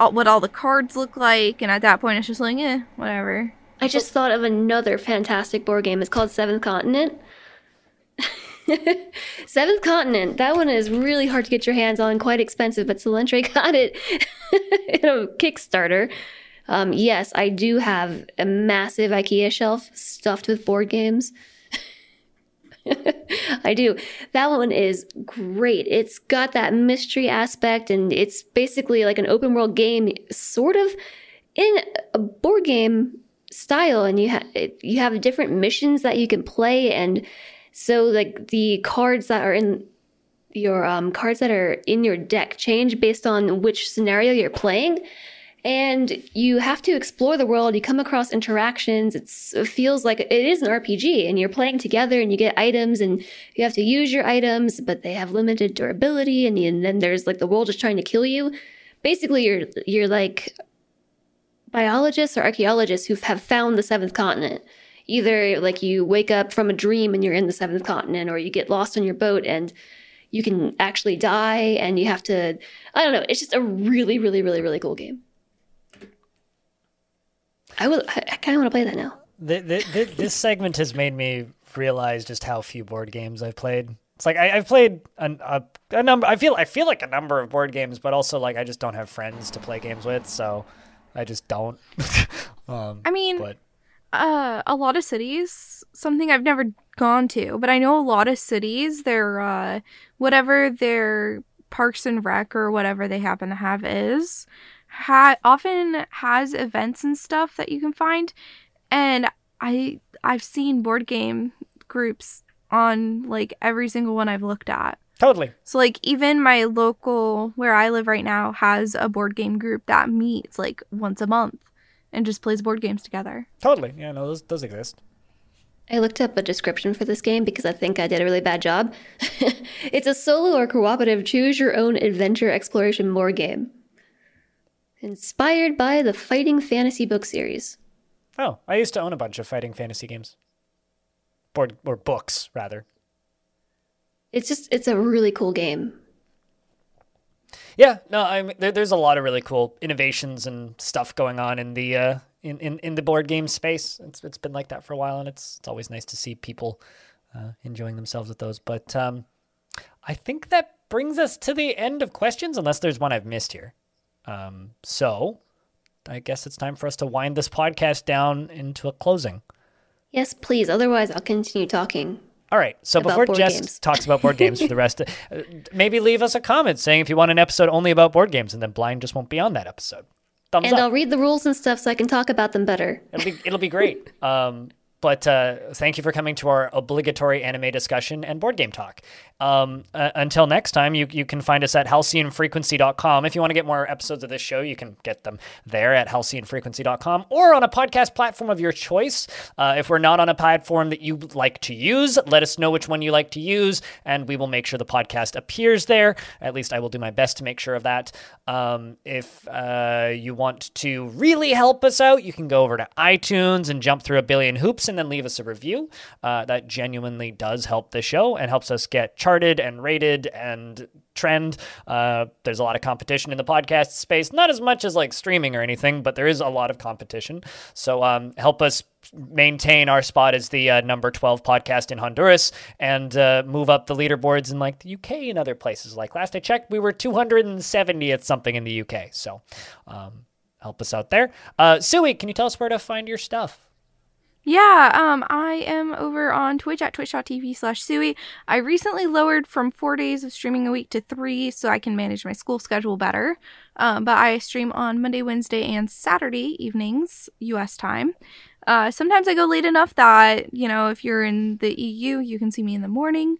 all, what all the cards look like, and at that point it's just like eh, whatever. I just thought of another fantastic board game. It's called Seventh Continent. Seventh Continent. That one is really hard to get your hands on, quite expensive, but Solentre got it in a Kickstarter. Um, yes, I do have a massive IKEA shelf stuffed with board games. I do. That one is great. It's got that mystery aspect, and it's basically like an open world game, sort of in a board game style. And you have you have different missions that you can play, and so like the cards that are in your um, cards that are in your deck change based on which scenario you're playing and you have to explore the world you come across interactions it's, it feels like it is an rpg and you're playing together and you get items and you have to use your items but they have limited durability and, and then there's like the world is trying to kill you basically you're you're like biologists or archaeologists who have found the seventh continent either like you wake up from a dream and you're in the seventh continent or you get lost on your boat and you can actually die and you have to i don't know it's just a really really really really cool game i will i, I kind of want to play that now Th th th this segment has made me realize just how few board games I've played. It's like I, I've played an, a, a number. I feel I feel like a number of board games, but also like I just don't have friends to play games with, so I just don't. um, I mean, but uh, a lot of cities, something I've never gone to, but I know a lot of cities, their uh, whatever their parks and rec or whatever they happen to have is, ha- often has events and stuff that you can find, and I I've seen board game groups on like every single one I've looked at. Totally. So like even my local where I live right now has a board game group that meets like once a month and just plays board games together. Totally. Yeah, no, those those exist. I looked up a description for this game because I think I did a really bad job. it's a solo or cooperative choose your own adventure exploration board game. Inspired by the Fighting Fantasy book series. Oh, I used to own a bunch of fighting fantasy games. Board or books rather. It's just, it's a really cool game. Yeah, no, I mean, there, there's a lot of really cool innovations and stuff going on in the uh, in, in in the board game space. It's it's been like that for a while, and it's it's always nice to see people uh, enjoying themselves with those. But um, I think that brings us to the end of questions, unless there's one I've missed here. Um, so I guess it's time for us to wind this podcast down into a closing. Yes, please. Otherwise, I'll continue talking. All right. So About before Jess games. talks about board games for the rest, of, uh, maybe leave us a comment saying if you want an episode only about board games, and then Blind just won't be on that episode. Thumbs And up. I'll read the rules and stuff so I can talk about them better. It'll be it'll be great. Um, but uh, thank you for coming to our obligatory anime discussion and board game talk. Um, uh, until next time, you, you can find us at halcyonfrequency.com. If you want to get more episodes of this show, you can get them there at halcyonfrequency.com or on a podcast platform of your choice. Uh, if we're not on a platform that you like to use, let us know which one you like to use, and we will make sure the podcast appears there. At least I will do my best to make sure of that. Um, if uh, you want to really help us out, you can go over to iTunes and jump through a billion hoops and then leave us a review. Uh, that genuinely does help the show and helps us get charted and rated and trend. Uh, there's a lot of competition in the podcast space, not as much as like streaming or anything, but there is a lot of competition. So um, help us maintain our spot as the uh, number 12 podcast in Honduras and uh, move up the leaderboards in like the UK and other places. Like last I checked, we were 270th something in the UK. So um, help us out there. Uh, Suwey, can you tell us where to find your stuff? Yeah, um, I am over on Twitch at twitch.tv slash Suwey. I recently lowered from four days of streaming a week to three so I can manage my school schedule better. Um, but I stream on Monday, Wednesday, and Saturday evenings, US time. Uh, sometimes I go late enough that, you know, if you're in the EU, you can see me in the morning.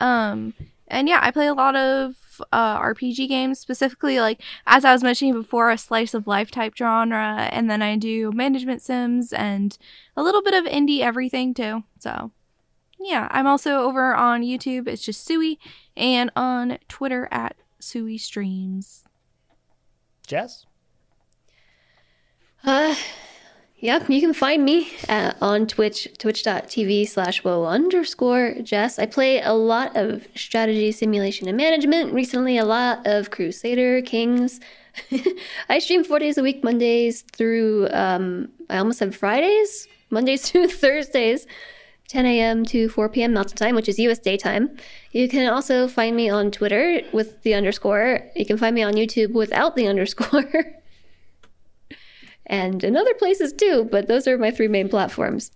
Um, and yeah, I play a lot of uh, RPG games, specifically like as I was mentioning before, a slice of life type genre, and then I do management sims and a little bit of indie everything too. So yeah, I'm also over on YouTube. It's just Suwey, and on Twitter at Suwey Streams. Jess? Uh, yep, you can find me uh, on Twitch, twitch.tv slash woe underscore Jess. I play a lot of strategy, simulation, and management. Recently, a lot of Crusader Kings. I stream four days a week, Mondays through, um, I almost said Fridays, Mondays through Thursdays. 10 a.m. to 4 p.m. Mountain Time, which is US daytime. You can also find me on Twitter with the underscore. You can find me on YouTube without the underscore. and in other places too, but those are my three main platforms.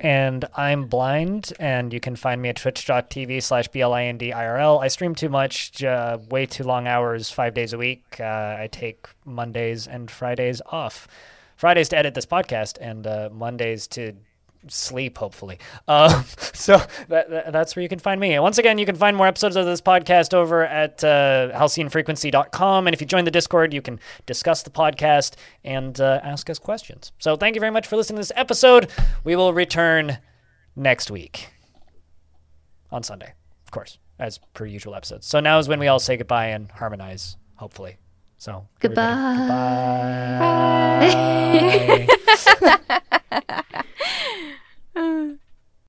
and I'm blind, and you can find me at twitch.tv slash BLINDIRL. I stream too much, uh, way too long hours, five days a week. Uh, I take Mondays and Fridays off. Fridays to edit this podcast, and uh, Mondays to sleep, hopefully. Um, so that, that, that's where you can find me. And once again, you can find more episodes of this podcast over at uh, halcyonfrequency.com. And if you join the Discord, you can discuss the podcast and uh, ask us questions. So thank you very much for listening to this episode. We will return next week on Sunday, of course, as per usual episodes. So now is when we all say goodbye and harmonize, hopefully. So Goodbye. goodbye.